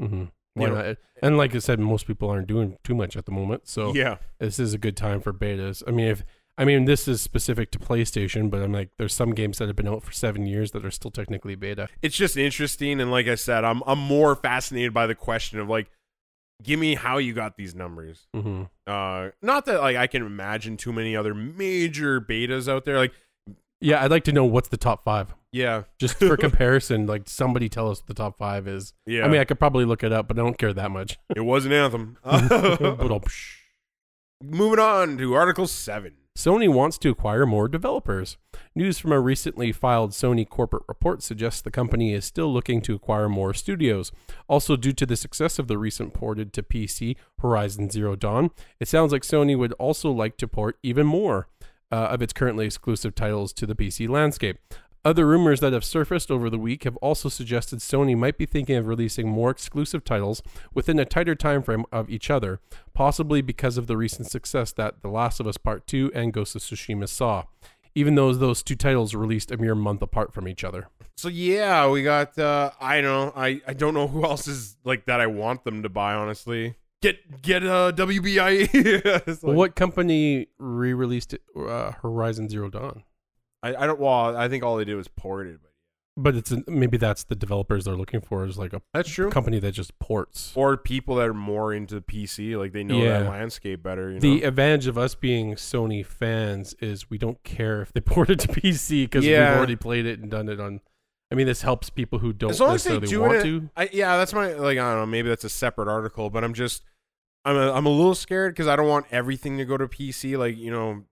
[SPEAKER 1] Mhm. Why
[SPEAKER 2] you know-
[SPEAKER 1] not? And like I said, most people aren't doing too much at the moment, so
[SPEAKER 2] yeah,
[SPEAKER 1] this is a good time for betas. I mean, if I mean, this is specific to PlayStation, but I'm like, there's some games that have been out for seven years that are still technically beta.
[SPEAKER 2] It's just interesting, and like I said, I'm I'm more fascinated by the question of like, give me how you got these numbers.
[SPEAKER 1] Mm-hmm.
[SPEAKER 2] Uh, not that like I can imagine too many other major betas out there. Like,
[SPEAKER 1] Yeah, I'd like to know what's the top five,
[SPEAKER 2] yeah,
[SPEAKER 1] just for comparison. Like, somebody tell us what the top five is.
[SPEAKER 2] yeah.
[SPEAKER 1] I mean, I could probably look it up, but I don't care that much.
[SPEAKER 2] it was an anthem.
[SPEAKER 1] Oh, psh.
[SPEAKER 2] Moving on to Article Seven.
[SPEAKER 1] Sony wants to acquire more developers. News from a recently filed Sony corporate report suggests the company is still looking to acquire more studios. Also, due to the success of the recent ported to PC Horizon Zero Dawn, it sounds like Sony would also like to port even more uh, of its currently exclusive titles to the PC landscape. Other rumors that have surfaced over the week have also suggested Sony might be thinking of releasing more exclusive titles within a tighter time frame of each other, possibly because of the recent success that The Last of Us Part 2 and Ghost of Tsushima saw, even though those two titles released a mere month apart from each other.
[SPEAKER 2] So yeah, we got. uh I don't. know. I I don't know who else is like that. I want them to buy. Honestly, get get uh WBIE. It's
[SPEAKER 1] Well, what company re-released it, uh, Horizon Zero Dawn?
[SPEAKER 2] I, I don't. Well, I think all they did was port it. But
[SPEAKER 1] But it's maybe that's the developers they're looking for is like a
[SPEAKER 2] that's true.
[SPEAKER 1] company that just ports.
[SPEAKER 2] Or people that are more into PC, like they know
[SPEAKER 1] Yeah.
[SPEAKER 2] that landscape better. You know?
[SPEAKER 1] The advantage of us being Sony fans is we don't care if they port it to PC because
[SPEAKER 2] Yeah.
[SPEAKER 1] we've already played it and done it on. I mean, this helps people who don't
[SPEAKER 2] as long as they do
[SPEAKER 1] want
[SPEAKER 2] it,
[SPEAKER 1] to.
[SPEAKER 2] I, yeah, that's my like. I don't know. Maybe that's a separate article, but I'm just, I'm a, I'm a little scared because I don't want everything to go to PC. Like you know,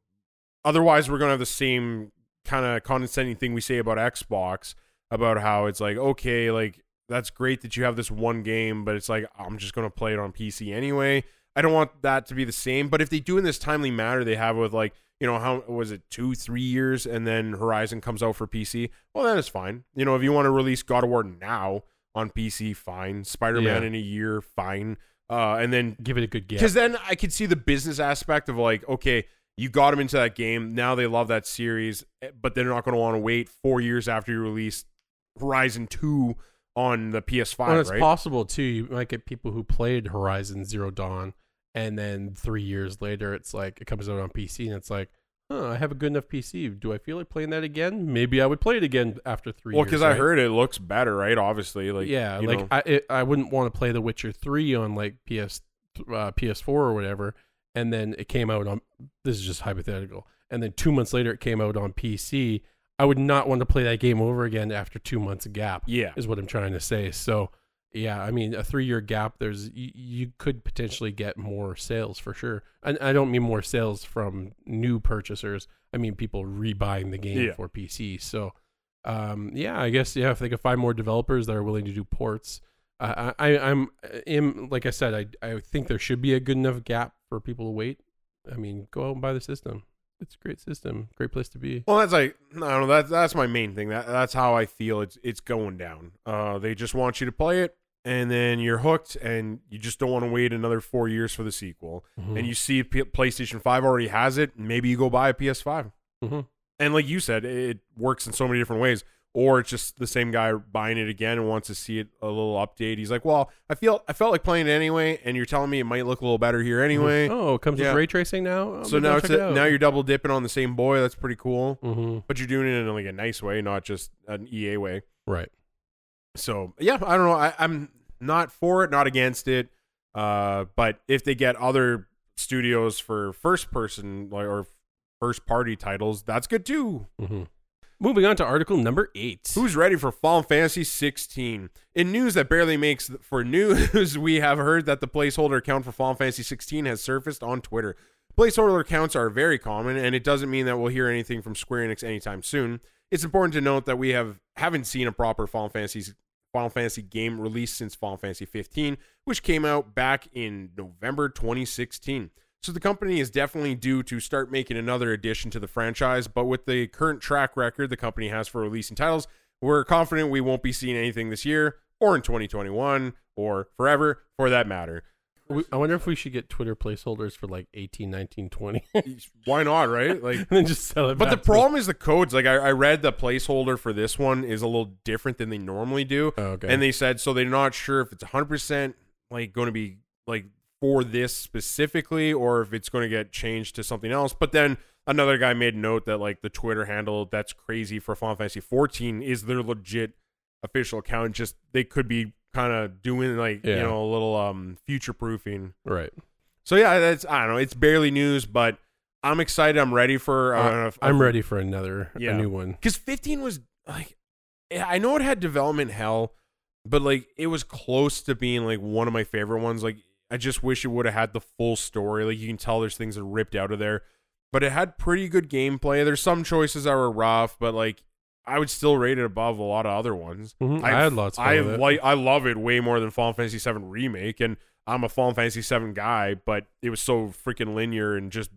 [SPEAKER 2] otherwise we're gonna have the same kind of condescending thing we say about Xbox about how it's like okay, like that's great that you have this one game, but it's like I'm just gonna play it on PC anyway. I don't want that to be the same. But if they do in this timely manner they have with like you know how was it two three years and then Horizon comes out for PC, well that is fine. You know if you want to release God of War now on PC, fine. Spider Man
[SPEAKER 1] Yeah.
[SPEAKER 2] in a year, fine. Uh, and then
[SPEAKER 1] Give it a good guess.
[SPEAKER 2] because then I could see the business aspect of like, okay, you got them into that game. Now they love that series, eh, but they're not going to want to wait four years after you release Horizon Two on the PS5,
[SPEAKER 1] Well, it's
[SPEAKER 2] right?
[SPEAKER 1] possible too. You might get people who played Horizon Zero Dawn, and then three years later, it's like it comes out on PC, and it's like, huh, I have a good enough PC. Do I feel like playing that again? Maybe I would play it again after three.
[SPEAKER 2] well, because I heard it looks better, right? Obviously, like
[SPEAKER 1] yeah,
[SPEAKER 2] you
[SPEAKER 1] like
[SPEAKER 2] know.
[SPEAKER 1] I it, I wouldn't want to play The Witcher three on like PS uh, PS4 or whatever, and then it came out on. This is just hypothetical, and then two months later it came out on PC. I would not want to play that game over again after two months of gap
[SPEAKER 2] yeah,
[SPEAKER 1] is what I'm trying to say. So, yeah, I mean, a three year gap, there's you, you could potentially get more sales for sure. And I don't mean more sales from new purchasers. I mean people rebuying the game
[SPEAKER 2] Yeah.
[SPEAKER 1] for PC. So, um, yeah, I guess yeah, if they could find more developers that are willing to do ports, uh, I, I I'm am like I said, I I think there should be a good enough gap for people to wait. I mean, go out and buy the system. It's a great system, great place to be.
[SPEAKER 2] Well, that's like I don't know. That's that's my main thing. That that's how I feel. It's it's going down. Uh, they just want you to play it, and then you're hooked, and you just don't want to wait another four years for the sequel.
[SPEAKER 1] Mhm.
[SPEAKER 2] And you see P- PlayStation Five already has it. Maybe you go buy a PS5.
[SPEAKER 1] Mhm.
[SPEAKER 2] And like you said, it works in so many different ways. Or it's just the same guy buying it again and wants to see it a little update. He's like, "Well, I feel I felt like playing it anyway, and you're telling me it might look a little better here anyway."
[SPEAKER 1] Oh, it comes
[SPEAKER 2] Yeah.
[SPEAKER 1] with ray tracing now. Oh,
[SPEAKER 2] so now it's
[SPEAKER 1] check it
[SPEAKER 2] now you're double dipping on the same boy. That's pretty cool.
[SPEAKER 1] Mhm.
[SPEAKER 2] But you're doing it in like a nice way, not just an EA way.
[SPEAKER 1] right.
[SPEAKER 2] So yeah, I don't know. I, I'm not for it, not against it. Uh, but if they get other studios for first person like or first party titles, that's good too.
[SPEAKER 1] hmm Moving on to article number eight.
[SPEAKER 2] Who's ready for Final Fantasy 16? In news that barely makes for news, we have heard that the placeholder account for Final Fantasy 16 has surfaced on Twitter. Placeholder accounts are very common, and it doesn't mean that we'll hear anything from Square Enix anytime soon. It's important to note that we have haven't seen a proper Final Fantasy Final Fantasy game released since Final Fantasy 15, which came out back in November 2016. So the company is definitely due to start making another addition to the franchise, but with the current track record the company has for releasing titles, we're confident we won't be seeing anything this year or in 2021 or forever for that matter.
[SPEAKER 1] I wonder if we should get Twitter placeholders for like 18, 19, 20.
[SPEAKER 2] Why not, right? Like
[SPEAKER 1] and then just sell it
[SPEAKER 2] But the
[SPEAKER 1] back to them.
[SPEAKER 2] problem is the codes. Like I, I read the placeholder for this one is a little different than they normally do.
[SPEAKER 1] Oh, okay.
[SPEAKER 2] And they said so they're not sure if it's 100% like going to be like for this specifically or if it's going to get changed to something else. But then another guy made note that like the Twitter handle that's crazy for Final Fantasy 14 is their legit official account. Just they could be kind of doing like you know a little um future proofing.
[SPEAKER 1] Right.
[SPEAKER 2] So yeah, that's I don't know. It's barely news, but I'm excited. I'm ready for. Uh,
[SPEAKER 1] I'm ready for another
[SPEAKER 2] Yeah.
[SPEAKER 1] a new one.
[SPEAKER 2] because 15 was like I know it had development hell, but like it was close to being like one of my favorite ones. Like I just wish it would have had the full story. Like you can tell there's things that are ripped out of there, but it had pretty good gameplay. There's some choices that were rough, but like I would still rate it above a lot of other ones.
[SPEAKER 1] Mhm. I had lots of
[SPEAKER 2] I like I love it way more than Final Fantasy VII remake, and I'm a Final Fantasy VII guy, but it was so freaking linear and just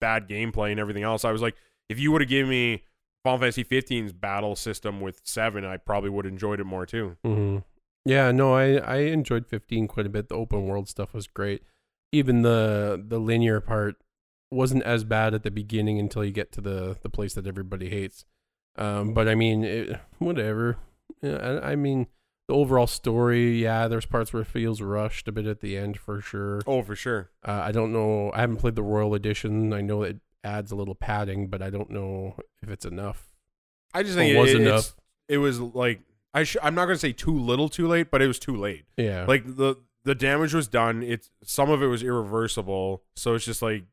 [SPEAKER 2] bad gameplay and everything else. I was like, if you would have given me Final Fantasy 15's battle system with seven, I probably would have enjoyed it more too.
[SPEAKER 1] hmm Yeah, no, I I enjoyed 15 quite a bit. The open world stuff was great. Even the the linear part wasn't as bad at the beginning until you get to the the place that everybody hates. Um, but I mean, it, whatever. Yeah, I, I mean, the overall story, yeah, there's parts where it feels rushed a bit at the end for sure.
[SPEAKER 2] Oh, for sure.
[SPEAKER 1] Uh, I don't know. I haven't played the Royal Edition. I know it adds a little padding, but I don't know if it's enough.
[SPEAKER 2] I just think it
[SPEAKER 1] was
[SPEAKER 2] it,
[SPEAKER 1] enough.
[SPEAKER 2] It was like I sh- I'm not gonna say too little, too late, but it was too late.
[SPEAKER 1] Yeah.
[SPEAKER 2] like the the damage was done it's some of it was irreversible so it's just like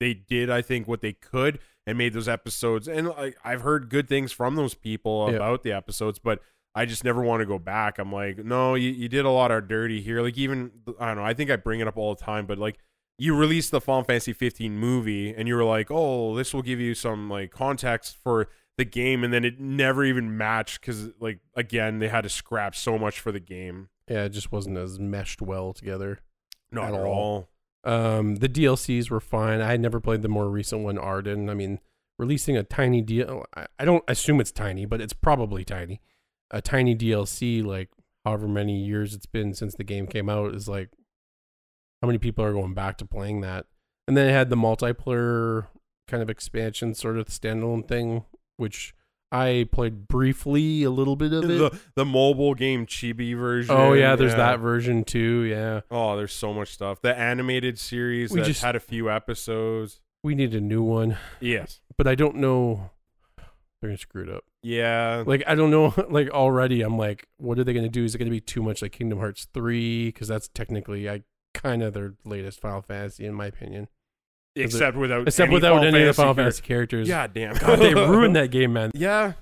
[SPEAKER 2] they did i think what they could and made those episodes and like i've heard good things from those people
[SPEAKER 1] Yeah.
[SPEAKER 2] about the episodes but i just never want to go back i'm like no you, you did a lot of dirty here like even i don't know i think i bring it up all the time but like you released the Final Fantasy 15 movie and you were like, "Oh, this will give you some like context for the game," and then it never even matched because, like, again, they had to scrap so much for the game.
[SPEAKER 1] yeah, it just wasn't as meshed well together.
[SPEAKER 2] Not
[SPEAKER 1] At
[SPEAKER 2] at
[SPEAKER 1] all.
[SPEAKER 2] all.
[SPEAKER 1] Um, the DLCs were fine. I never played the more recent one, Ardyn. I mean, releasing a tiny deal. I I don't assume it's tiny, but it's probably tiny. A tiny DLC, like however many years it's been since the game came out, is like how many people are going back to playing that? And then it had the multiplayer kind of expansion, sort of standalone thing, which I played briefly a little bit of it.
[SPEAKER 2] the the mobile game chibi version.
[SPEAKER 1] oh yeah, there's that version too. Yeah,
[SPEAKER 2] Oh, there's so much stuff. The animated series
[SPEAKER 1] We
[SPEAKER 2] that
[SPEAKER 1] just-
[SPEAKER 2] had a few episodes.
[SPEAKER 1] we need a new one,
[SPEAKER 2] Yes.
[SPEAKER 1] but I don't know. They're gonna screw it up.
[SPEAKER 2] Yeah.
[SPEAKER 1] Like I don't know. Like already, I'm like, what are they gonna do? Is it gonna be too much like Kingdom Hearts three? Because that's technically, I kind of their latest Final Fantasy, in my opinion.
[SPEAKER 2] Except without
[SPEAKER 1] Except
[SPEAKER 2] any
[SPEAKER 1] without
[SPEAKER 2] Final
[SPEAKER 1] any of the Final
[SPEAKER 2] Fantasy
[SPEAKER 1] characters.
[SPEAKER 2] Yeah, damn.
[SPEAKER 1] God, they ruined that game, man.
[SPEAKER 2] Yeah.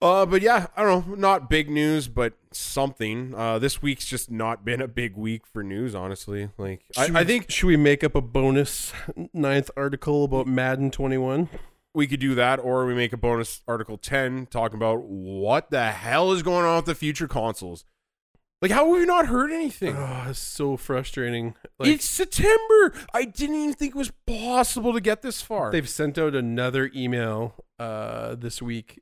[SPEAKER 2] Uh, but yeah, I don't know. Not big news, but something. Uh, this week's just not been a big week for news, honestly. Like, I,
[SPEAKER 1] Should
[SPEAKER 2] I think
[SPEAKER 1] should we make up a bonus ninth article about Madden 21?
[SPEAKER 2] we could do that, or we make a bonus article 10 talking about what the hell is going on with the future consoles. Like, how have we not heard anything?
[SPEAKER 1] Oh, it's so frustrating. Like
[SPEAKER 2] it's September. I didn't even think it was possible to get this far.
[SPEAKER 1] they've sent out another email uh this week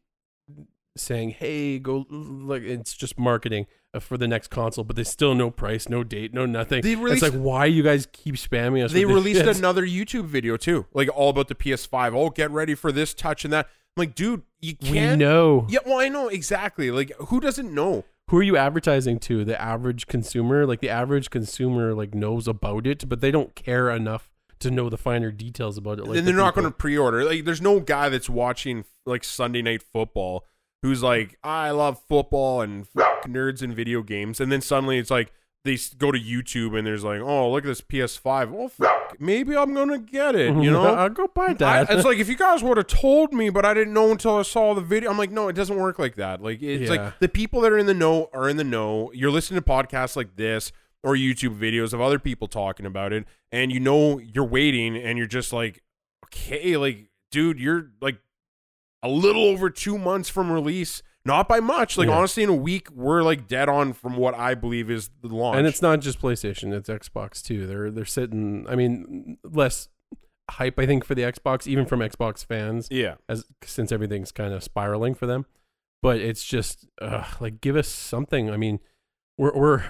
[SPEAKER 1] saying, "Hey, go like it's just marketing uh, for the next console, but there's still no price, no date, no nothing."
[SPEAKER 2] They
[SPEAKER 1] it's like why you guys keep spamming us?
[SPEAKER 2] they released
[SPEAKER 1] shit?
[SPEAKER 2] another YouTube video too, like all about the PS5. Oh, get ready for this touch and that. I'm like, dude, you can't.
[SPEAKER 1] We know.
[SPEAKER 2] Yeah, well, I know exactly. Like, who doesn't know?
[SPEAKER 1] Who are you advertising to? The average consumer? Like the average consumer like knows about it, but they don't care enough to know the finer details about it. Like
[SPEAKER 2] and they're not going to pre-order. Like, there's no guy that's watching like Sunday Night Football who's like, I love football and fuck nerds and video games, and then suddenly it's like they go to YouTube and there's like, oh, look at this PS5. Oh, fuck, maybe I'm gonna get it. You know,
[SPEAKER 1] I'll go buy
[SPEAKER 2] I,
[SPEAKER 1] that.
[SPEAKER 2] it's like if you guys would have told me, but I didn't know until I saw the video. I'm like, no, it doesn't work like that. Like it's
[SPEAKER 1] Yeah.
[SPEAKER 2] like the people that are in the know are in the know. You're listening to podcasts like this or YouTube videos of other people talking about it, and you know you're waiting, and you're just like, okay, like dude, you're like a little over two months from release. Not by much. Like
[SPEAKER 1] Yeah.
[SPEAKER 2] honestly, in a week, we're like dead on from what I believe is the launch.
[SPEAKER 1] and it's not just PlayStation; it's Xbox too. They're they're sitting. I mean, less hype I think for the Xbox, even from Xbox fans,
[SPEAKER 2] yeah.
[SPEAKER 1] as since everything's kind of spiraling for them. But it's just uh, like give us something. I mean, we're we're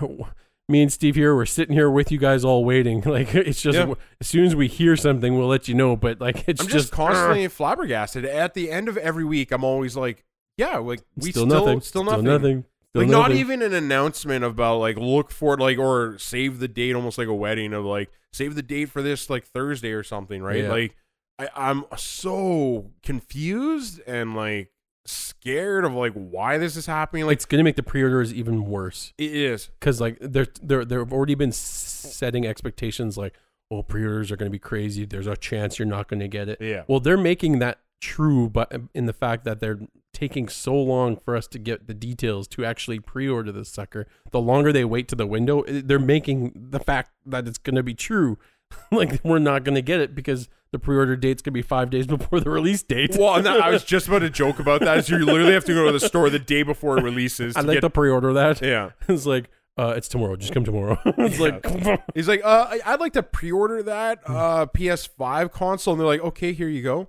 [SPEAKER 1] me and Steve here. We're sitting here with you guys all waiting. Like it's just
[SPEAKER 2] Yeah.
[SPEAKER 1] as soon as we hear something, we'll let you know. But like it's
[SPEAKER 2] I'm just,
[SPEAKER 1] just,
[SPEAKER 2] constantly flabbergasted. At the end of every week, I'm always like, yeah, like we
[SPEAKER 1] still,
[SPEAKER 2] still,
[SPEAKER 1] nothing,
[SPEAKER 2] still nothing.
[SPEAKER 1] nothing, They'll
[SPEAKER 2] like
[SPEAKER 1] know
[SPEAKER 2] not even an announcement about like look for like or save the date almost like a wedding of like save the date for this like thursday or something right
[SPEAKER 1] Yeah.
[SPEAKER 2] like I, i'm so confused and like scared of like why this is happening like
[SPEAKER 1] it's gonna make the pre-orders even worse
[SPEAKER 2] it is
[SPEAKER 1] because like they're they're they've already been setting expectations like oh pre-orders are gonna be crazy. There's a chance you're not gonna get it.
[SPEAKER 2] yeah
[SPEAKER 1] Well, they're making that true, but um, in the fact that they're taking so long for us to get the details to actually pre-order this sucker. The longer they wait to the window, they're making the fact that it's going to be true. like we're not going to get it because the pre-order date's going to be five days before the release date.
[SPEAKER 2] well i was just about to joke about that is you literally have to go to the store the day before it releases
[SPEAKER 1] I'd
[SPEAKER 2] to
[SPEAKER 1] like
[SPEAKER 2] get,
[SPEAKER 1] to pre-order that.
[SPEAKER 2] yeah
[SPEAKER 1] It's like uh, it's tomorrow. Just come tomorrow. it's
[SPEAKER 2] Yeah.
[SPEAKER 1] like
[SPEAKER 2] he's like uh i'd like to pre-order that uh ps5 console and they're like okay here you go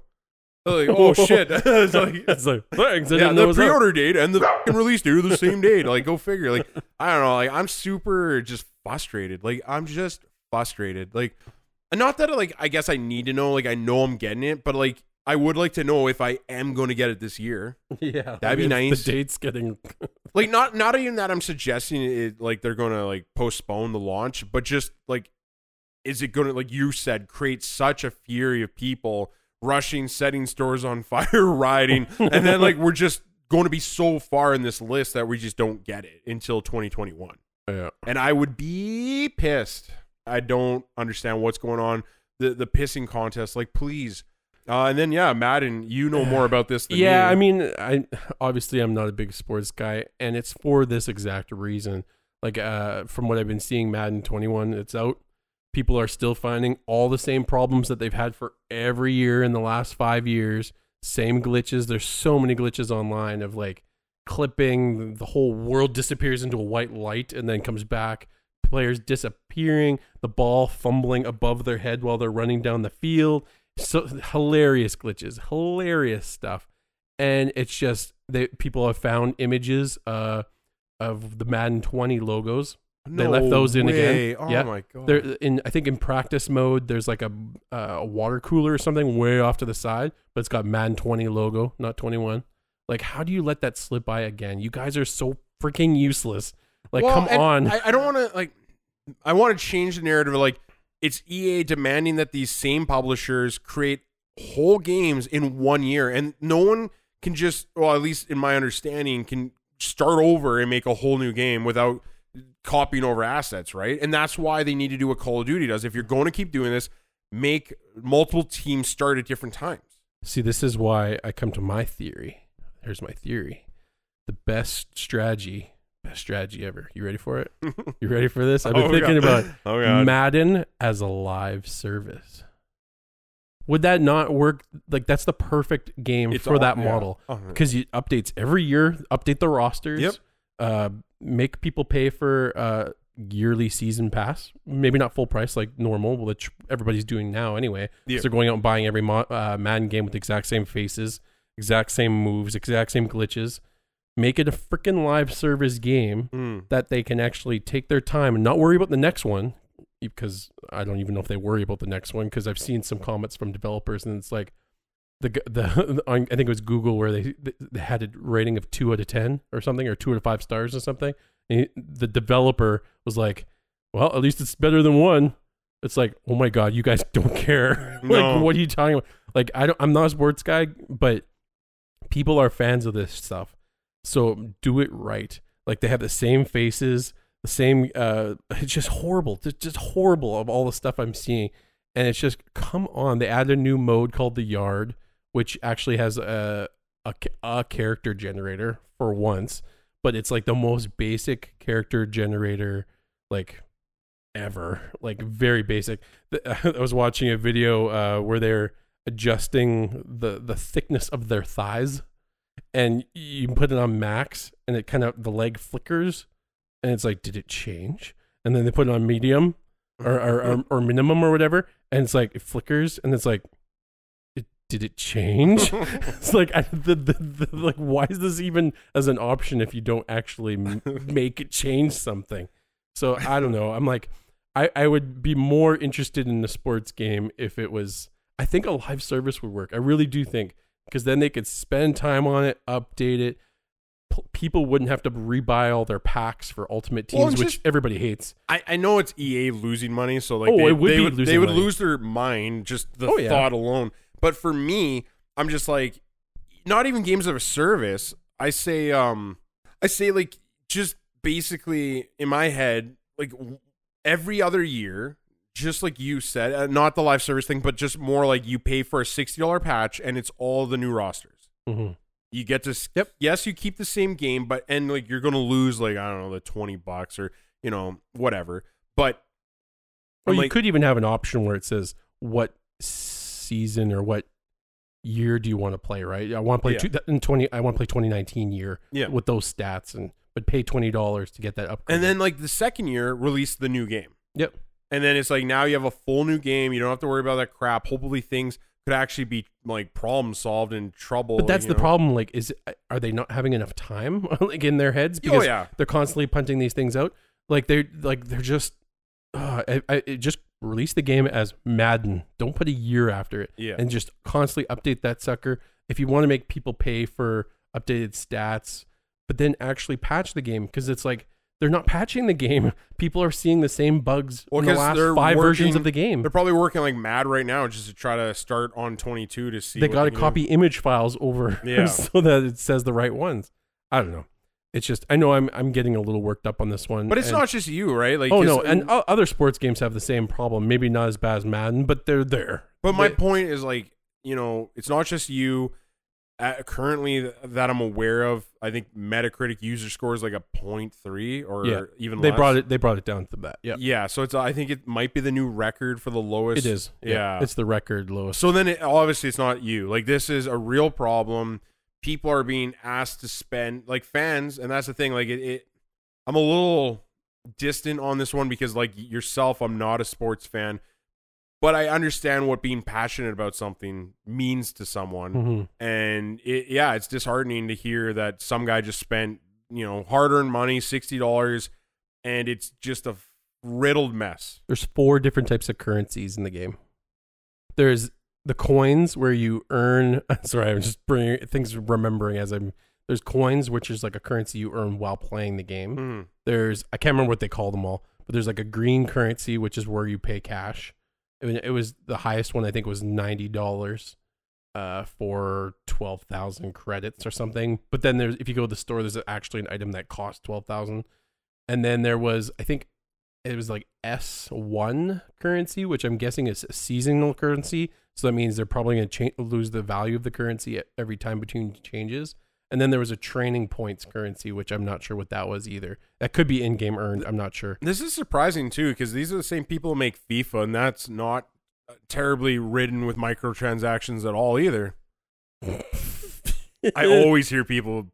[SPEAKER 2] like oh shit it's like
[SPEAKER 1] it's like thanks. I
[SPEAKER 2] yeah, the pre-order date and the fucking release date are the same date. Like, go figure. Like, I don't know. Like, I'm super just frustrated. Like, I'm just frustrated. Like, not that like I guess I need to know. Like, I know I'm getting it, but like, I would like to know if I am going to get it this year.
[SPEAKER 1] Yeah,
[SPEAKER 2] That'd be nice.
[SPEAKER 1] The date's getting
[SPEAKER 2] Like, not not even that I'm suggesting it. Like, they're going to like postpone the launch, but just like, is it going to like you said create such a fury of people rushing, setting stores on fire, rioting, and then like we're just going to be so far in this list that we just don't get it until 2021.
[SPEAKER 1] yeah.
[SPEAKER 2] And I would be pissed. I don't understand what's going on. The the pissing contest, like please. Uh, and then yeah, Madden, you know more about this than
[SPEAKER 1] yeah
[SPEAKER 2] me.
[SPEAKER 1] i mean i obviously i'm not a big sports guy and it's for this exact reason like uh from what i've been seeing madden 21 it's out people are still finding all the same problems that they've had for every year in the last five years. Same glitches. There's so many glitches online of like clipping the whole world disappears into a white light and then comes back. Players disappearing the ball fumbling above their head while they're running down the field. So hilarious glitches, hilarious stuff, and it's just that people have found images uh of the Madden 20 logos. They left those in again.
[SPEAKER 2] Oh
[SPEAKER 1] Yeah.
[SPEAKER 2] my god.
[SPEAKER 1] There in I think in practice mode there's like a uh, a water cooler or something way off to the side, but it's got Madden 20 logo, not 21. Like how do you let that slip by again? You guys are so freaking useless. Like
[SPEAKER 2] Well,
[SPEAKER 1] come on.
[SPEAKER 2] I, I don't want to like. I want to change the narrative. Like it's EA demanding that these same publishers create whole games in one year, and no one can just, well, at least in my understanding, can start over and make a whole new game without copying over assets, right? And that's why they need to do what Call of Duty does. If you're going to keep doing this, make multiple teams start at different times.
[SPEAKER 1] See, this is why I come to my theory. Here's my theory. The best strategy, best strategy ever. You ready for it? You ready for this? I've been
[SPEAKER 2] Oh,
[SPEAKER 1] thinking
[SPEAKER 2] God.
[SPEAKER 1] about
[SPEAKER 2] Oh god.
[SPEAKER 1] Madden as a live service. Would that not work? Like that's the perfect game
[SPEAKER 2] It's
[SPEAKER 1] for
[SPEAKER 2] all-
[SPEAKER 1] that
[SPEAKER 2] yeah.
[SPEAKER 1] model
[SPEAKER 2] Oh,
[SPEAKER 1] because you updates every year, update the rosters.
[SPEAKER 2] Yep.
[SPEAKER 1] Uh, make people pay for uh yearly season pass. Maybe not full price like normal, which everybody's doing now anyway.
[SPEAKER 2] Yeah.
[SPEAKER 1] They're going out and buying every mo- uh, Madden game with the exact same faces, exact same moves, exact same glitches. Make it a freaking live service game
[SPEAKER 2] Mm.
[SPEAKER 1] that they can actually take their time and not worry about the next one because I don't even know if they worry about the next one because I've seen some comments from developers and it's like the the on, I think it was Google where they they had a rating of 2 out of 10 or something or 2 out of 5 stars or something. And he- the developer was like well at least it's better than 1 it's like oh my god you guys don't care. Like
[SPEAKER 2] No.
[SPEAKER 1] what are you talking about? Like I don't I'm not a sports guy but people are fans of this stuff. So do it right. Like they have the same faces the same uh it's just horrible. Just, just horrible of all the stuff i'm seeing. And it's just come on they added a new mode called the yard which actually has a a, a character generator for once but it's like the most basic character generator like ever. Like very basic. I was watching a video uh where they're adjusting the the thickness of their thighs and you put it on max and it kind of the leg flickers and it's like did it change? And then they put it on medium or or, or, or minimum or whatever and it's like it flickers and it's like did it change it's like I, the, the, the like why is this even as an option if you don't actually m- make it change something so i don't know i'm like i i would be more interested in the sports game if it was i think a live service would work i really do think because then they could spend time on it update it p- people wouldn't have to rebuy all their packs for Ultimate Teams,
[SPEAKER 2] Well,
[SPEAKER 1] which
[SPEAKER 2] just-
[SPEAKER 1] everybody hates.
[SPEAKER 2] I, I know it's EA losing money, so like
[SPEAKER 1] Oh,
[SPEAKER 2] they,
[SPEAKER 1] it would
[SPEAKER 2] they would they would
[SPEAKER 1] money.
[SPEAKER 2] lose their mind just the
[SPEAKER 1] Oh, yeah.
[SPEAKER 2] thought alone. But for me, I'm just like not even games of a service. I say um I say like just basically in my head like every other year just like you said, uh, not the live service thing, but just more like you pay for a $60 patch and it's all the new rosters.
[SPEAKER 1] hmm
[SPEAKER 2] You get to s-
[SPEAKER 1] Yep.
[SPEAKER 2] Yes, you keep the same game, but and like you're gonna lose like I don't know the twenty bucks or you know whatever. But
[SPEAKER 1] Or you
[SPEAKER 2] like-
[SPEAKER 1] could even have an option where it says what season or what year do you want to play, right? I want to play
[SPEAKER 2] Yeah.
[SPEAKER 1] two, in 20 I want to play 2019 year
[SPEAKER 2] Yeah.
[SPEAKER 1] with those stats and but pay $20 to get that upgrade.
[SPEAKER 2] and then like the second year release the new game,
[SPEAKER 1] Yep.
[SPEAKER 2] and then it's like now you have a full new game. You don't have to worry about that crap. Hopefully things could actually be like problem solved and trouble.
[SPEAKER 1] But that's the
[SPEAKER 2] know?
[SPEAKER 1] problem like is are they not having enough time like in their heads
[SPEAKER 2] Oh
[SPEAKER 1] because
[SPEAKER 2] yeah,
[SPEAKER 1] they're constantly punting these things out. Like they're like they're just uh, I, I, it just release the game as Madden. Don't put a year after it,
[SPEAKER 2] yeah.
[SPEAKER 1] and just constantly update that sucker. If you want to make people pay for updated stats, but then actually patch the game because it's like they're not patching the game. People are seeing the same bugs
[SPEAKER 2] Well,
[SPEAKER 1] in the last five versions of the game.
[SPEAKER 2] They're probably working like mad right now just to try to start on 22 to see.
[SPEAKER 1] They got to copy image files over
[SPEAKER 2] Yeah.
[SPEAKER 1] so that it says the right ones. I don't know. It's just I know I'm I'm getting a little worked up on this one.
[SPEAKER 2] But it's
[SPEAKER 1] and-
[SPEAKER 2] not just you, right? Like,
[SPEAKER 1] Oh no, and o- other sports games have the same problem. Maybe not as bad as Madden, but they're there.
[SPEAKER 2] But my
[SPEAKER 1] They-
[SPEAKER 2] point is like, you know, it's not just you. Uh, currently, that I'm aware of, I think Metacritic user score is like a 0.3 or
[SPEAKER 1] Yeah,
[SPEAKER 2] even
[SPEAKER 1] they
[SPEAKER 2] less.
[SPEAKER 1] brought it. They brought it down to that. Yeah,
[SPEAKER 2] Yeah, so it's. I think it might be the new record for the lowest.
[SPEAKER 1] it is.
[SPEAKER 2] Yeah.
[SPEAKER 1] it's the record lowest.
[SPEAKER 2] So then, it, obviously, it's not you. Like this is a real problem. People are being asked to spend like fans, and that's the thing. Like it, it I'm a little distant on this one because, like yourself, I'm not a sports fan, but I understand what being passionate about something means to someone.
[SPEAKER 1] Mhm.
[SPEAKER 2] And it, yeah, it's disheartening to hear that some guy just spent you know hard earned money, sixty dollars, and it's just a riddled mess.
[SPEAKER 1] There's four different types of currencies in the game. There's the coins where you earn. Sorry, I'm just bringing things remembering as I'm. There's coins, which is like a currency you earn while playing the game.
[SPEAKER 2] Mhm.
[SPEAKER 1] there's I can't remember what they call them all, but there's like a green currency which is where you pay cash. I mean, it was the highest one I think was ninety dollars uh, for twelve thousand credits or something. But then there's if you go to the store, there's actually an item that costs twelve thousand, and then there was I think it was like S one currency, which I'm guessing is a seasonal currency. So that means they're probably going to cha- lose the value of the currency at every time between changes. And then there was a training points currency, which I'm not sure what that was either. That could be in game earned. I'm not sure.
[SPEAKER 2] This is surprising too, because these are the same people who make FIFA, and that's not uh, terribly ridden with microtransactions at all either. I always hear people.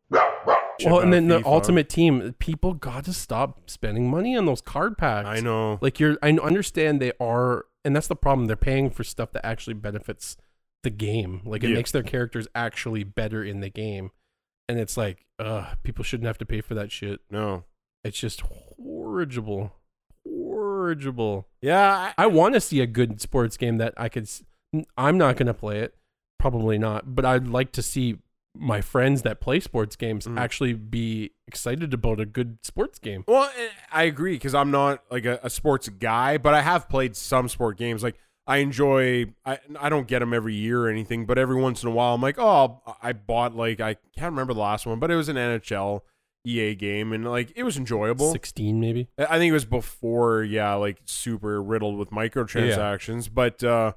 [SPEAKER 1] Well, and then the ultimate team, people got to stop spending money on those card packs.
[SPEAKER 2] I know.
[SPEAKER 1] Like you're, I understand they are, and that's the problem. They're paying for stuff that actually benefits the game. Like it
[SPEAKER 2] Yeah.
[SPEAKER 1] makes their characters actually better in the game. And it's like, uh, people shouldn't have to pay for that shit.
[SPEAKER 2] No.
[SPEAKER 1] It's just horrible, horrible.
[SPEAKER 2] Yeah. I,
[SPEAKER 1] I want to see a good sports game that I could. I'm not going to play it, probably not. But I'd like to see my friends that play sports games
[SPEAKER 2] Mhm.
[SPEAKER 1] actually be excited about a good sports game.
[SPEAKER 2] well, eh, I agree because I'm not like a, a sports guy, but I have played some sport games. Like I enjoy. I I don't get them every year or anything, but every once in a while, I'm like, oh, I bought like I can't remember the last one, but it was an NHL EA game, and like it was enjoyable.
[SPEAKER 1] Sixteen, maybe.
[SPEAKER 2] I I think it was before, yeah, like super riddled with microtransactions, but uh,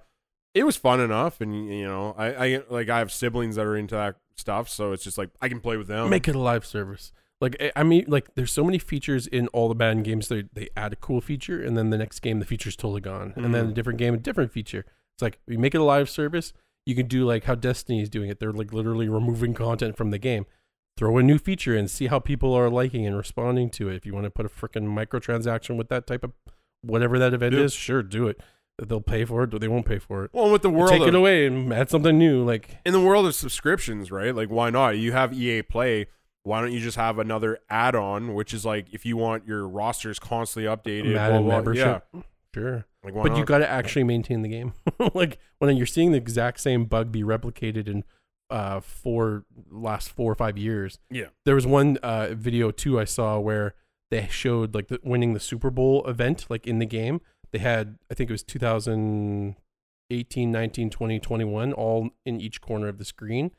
[SPEAKER 2] it was fun enough. And you know, I, I like I have siblings that are into that stuff, so it's just like I can play with them.
[SPEAKER 1] Make it a live service. Like I- mean, like there's so many features in all the Madden games. They they add a cool feature, and then the next game the feature's totally gone, and then
[SPEAKER 2] Mhm.
[SPEAKER 1] a different game a different feature. It's like we make it a live service. You can do like how Destiny is doing it. They're like literally removing content from the game. Throw a new feature and see how people are liking and responding to it. If you want to put a freaking microtransaction with that type of whatever that event
[SPEAKER 2] Yeah.
[SPEAKER 1] is, sure, do it. They'll pay for it, or they won't pay for it.
[SPEAKER 2] well, with the world,
[SPEAKER 1] Take
[SPEAKER 2] of,
[SPEAKER 1] it away and add something new. Like
[SPEAKER 2] in the world of subscriptions, right? Like, why not? You have EA Play. Why don't you just have another add-on, which is like if you want your rosters constantly updated, blah,
[SPEAKER 1] Madden
[SPEAKER 2] blah,
[SPEAKER 1] membership.
[SPEAKER 2] Yeah,
[SPEAKER 1] Sure.
[SPEAKER 2] like
[SPEAKER 1] but you
[SPEAKER 2] not?
[SPEAKER 1] got to actually maintain the game. like when you're seeing the exact same bug be replicated in uh four last four or five years.
[SPEAKER 2] Yeah.
[SPEAKER 1] There was one uh video too I saw where they showed like the, winning the Super Bowl event like in the game. They had I think it was 2018, 19, 20, 21 all in each corner of the screen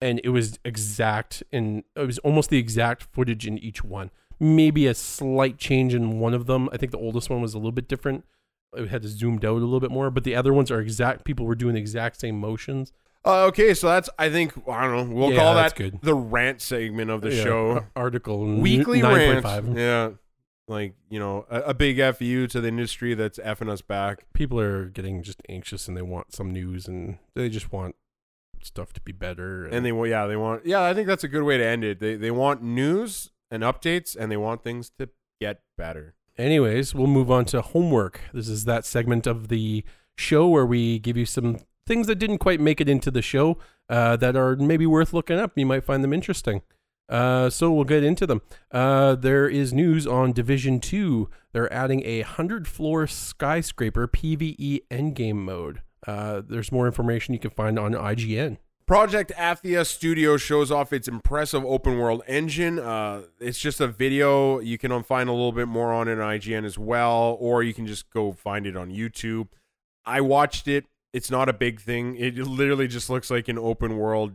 [SPEAKER 1] and it was exact and it was almost the exact footage in each one. Maybe a slight change in one of them. I think the oldest one was a little bit different. It had to zoomed out a little bit more, but the other ones are exact. People were doing the exact same motions.
[SPEAKER 2] Uh, okay, so that's I think I don't know. We'll
[SPEAKER 1] Yeah,
[SPEAKER 2] call that
[SPEAKER 1] good.
[SPEAKER 2] the rant segment of the
[SPEAKER 1] Yeah,
[SPEAKER 2] show.
[SPEAKER 1] article
[SPEAKER 2] Weekly
[SPEAKER 1] 9.5.
[SPEAKER 2] rant. Yeah, like you know, a, a big fu to the industry that's effing us back.
[SPEAKER 1] People are getting just anxious and they want some news and they just want stuff to be better.
[SPEAKER 2] And they want, yeah, they want, yeah. I think that's a good way to end it. They they want news and updates, and they want things to get better.
[SPEAKER 1] Anyways, we'll move on to homework. This is that segment of the show where we give you some things that didn't quite make it into the show uh, that are maybe worth looking up. You might find them interesting. Uh, so we'll get into them. Uh, there is news on Division 2. They're adding a 100 floor skyscraper PvE endgame mode. Uh, there's more information you can find on IGN.
[SPEAKER 2] Project Athia Studio shows off its impressive open world engine. Uh, it's just a video. You can find a little bit more on it on IGN as well, or you can just go find it on YouTube. I watched it. It's not a big thing. It literally just looks like an open world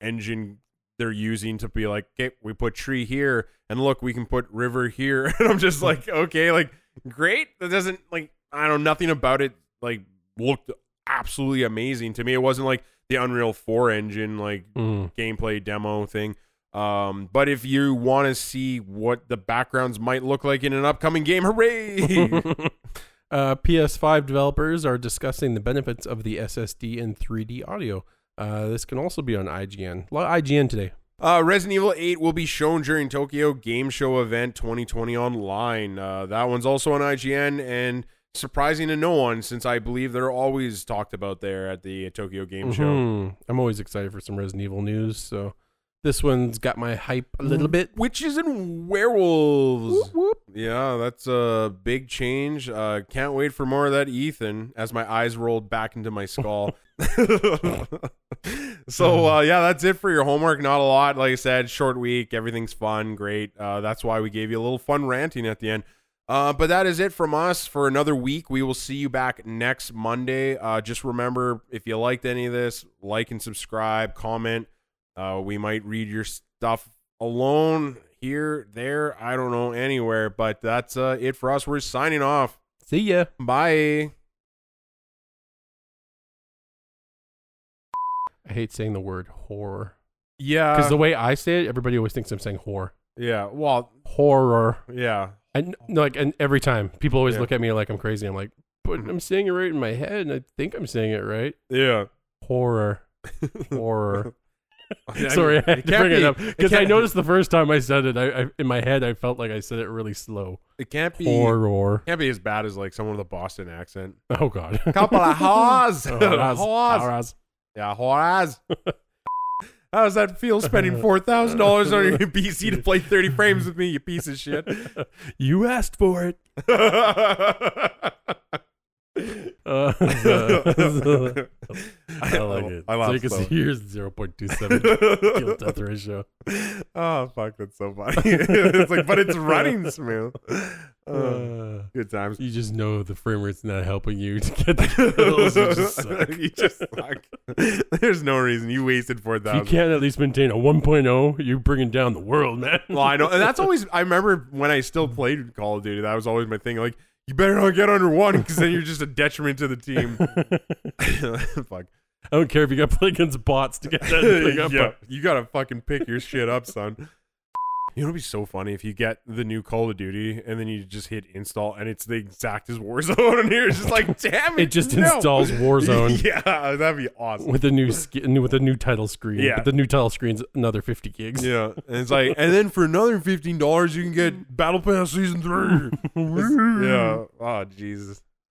[SPEAKER 2] engine they're using to be like, okay, we put tree here, and look, we can put river here. and I'm just like, okay, like great. That doesn't like I don't know nothing about it. Like looked absolutely amazing to me. It wasn't like the Unreal 4 engine like
[SPEAKER 1] Mm.
[SPEAKER 2] gameplay demo thing. Um, but if you want to see what the backgrounds might look like in an upcoming game, hooray!
[SPEAKER 1] uh, PS5 developers are discussing the benefits of the SSD and 3D audio. Uh, this can also be on IGN. A lot of IGN today.
[SPEAKER 2] uh, Resident Evil 8 will be shown during Tokyo Game Show event 2020 online. Uh, that one's also on IGN and surprising to no one since I believe they're always talked about there at the Tokyo Game Show.
[SPEAKER 1] Mhm. I'm always excited for some Resident Evil news. So this one's got my hype a little bit.
[SPEAKER 2] Witches and werewolves. Yeah, that's a big change. Uh, can't wait for more of that Ethan as my eyes rolled back into my skull. so uh, yeah, that's it for your homework. Not a lot, like I said, short week. Everything's fun, great. Uh, that's why we gave you a little fun ranting at the end. Uh, but that is it from us for another week. We will see you back next Monday. Uh, just remember, if you liked any of this, like and subscribe, comment. Uh, we might read your stuff alone here, there, I don't know, anywhere. But that's uh, it for us. We're signing off.
[SPEAKER 1] See ya.
[SPEAKER 2] Bye.
[SPEAKER 1] I hate saying the word horror
[SPEAKER 2] Yeah.
[SPEAKER 1] because the way I say it, everybody always thinks I'm saying whore.
[SPEAKER 2] yeah. Well,
[SPEAKER 1] Horror.
[SPEAKER 2] yeah.
[SPEAKER 1] And like, and every time people always
[SPEAKER 2] Yeah.
[SPEAKER 1] look at me like I'm crazy. I'm like, but I'm saying it right in my head, and I think I'm saying it right.
[SPEAKER 2] Yeah.
[SPEAKER 1] Horror. Horror.
[SPEAKER 2] I mean,
[SPEAKER 1] Sorry, I had to
[SPEAKER 2] can't
[SPEAKER 1] bring it up because I noticed the first time I said it, I, I in my head I felt like I said it really slow.
[SPEAKER 2] It can't be.
[SPEAKER 1] Horror.
[SPEAKER 2] Can't be as bad as like someone with a Boston accent.
[SPEAKER 1] Oh God.
[SPEAKER 2] Couple of haws. Haws. Yeah, haws. How does that feel spending four thousand dollars on your PC to play thirty frames with me, you piece of shit?
[SPEAKER 1] You asked for it. Uh, I like it.
[SPEAKER 2] I laugh
[SPEAKER 1] so you can
[SPEAKER 2] so.
[SPEAKER 1] see here's 0.27 kill death ratio.
[SPEAKER 2] oh fuck, that's so funny. it's like, but it's running smooth. Uh,
[SPEAKER 1] Uh,
[SPEAKER 2] good times.
[SPEAKER 1] you just know the frame rate's not helping you to get the kills. You just suck.
[SPEAKER 2] you just suck. There's no reason you wasted four
[SPEAKER 1] If you can't at least maintain a 1.0, you're bringing down the world, man.
[SPEAKER 2] Well, I know, and that's always. I remember when I still played Call of Duty. That was always my thing. Like, you better not get under one, because then you're just a detriment to the team. Fuck.
[SPEAKER 1] I don't care if you got to play against bots to get that thing up.
[SPEAKER 2] yeah, you gotta fucking pick your shit up, son. You know, it'd be so funny if you get the new Call of Duty and then you just hit install and it's the exact as Warzone, and you're just like, damn it,
[SPEAKER 1] It just
[SPEAKER 2] no.
[SPEAKER 1] installs Warzone
[SPEAKER 2] yeah, that'd be awesome.
[SPEAKER 1] with a new skin, with a new title screen.
[SPEAKER 2] Yeah.
[SPEAKER 1] But the new title screen's another 50 gigs.
[SPEAKER 2] Yeah, and it's like, and then for another fifteen dollars, you can get Battle Pass Season Three. Yeah. Oh Jesus.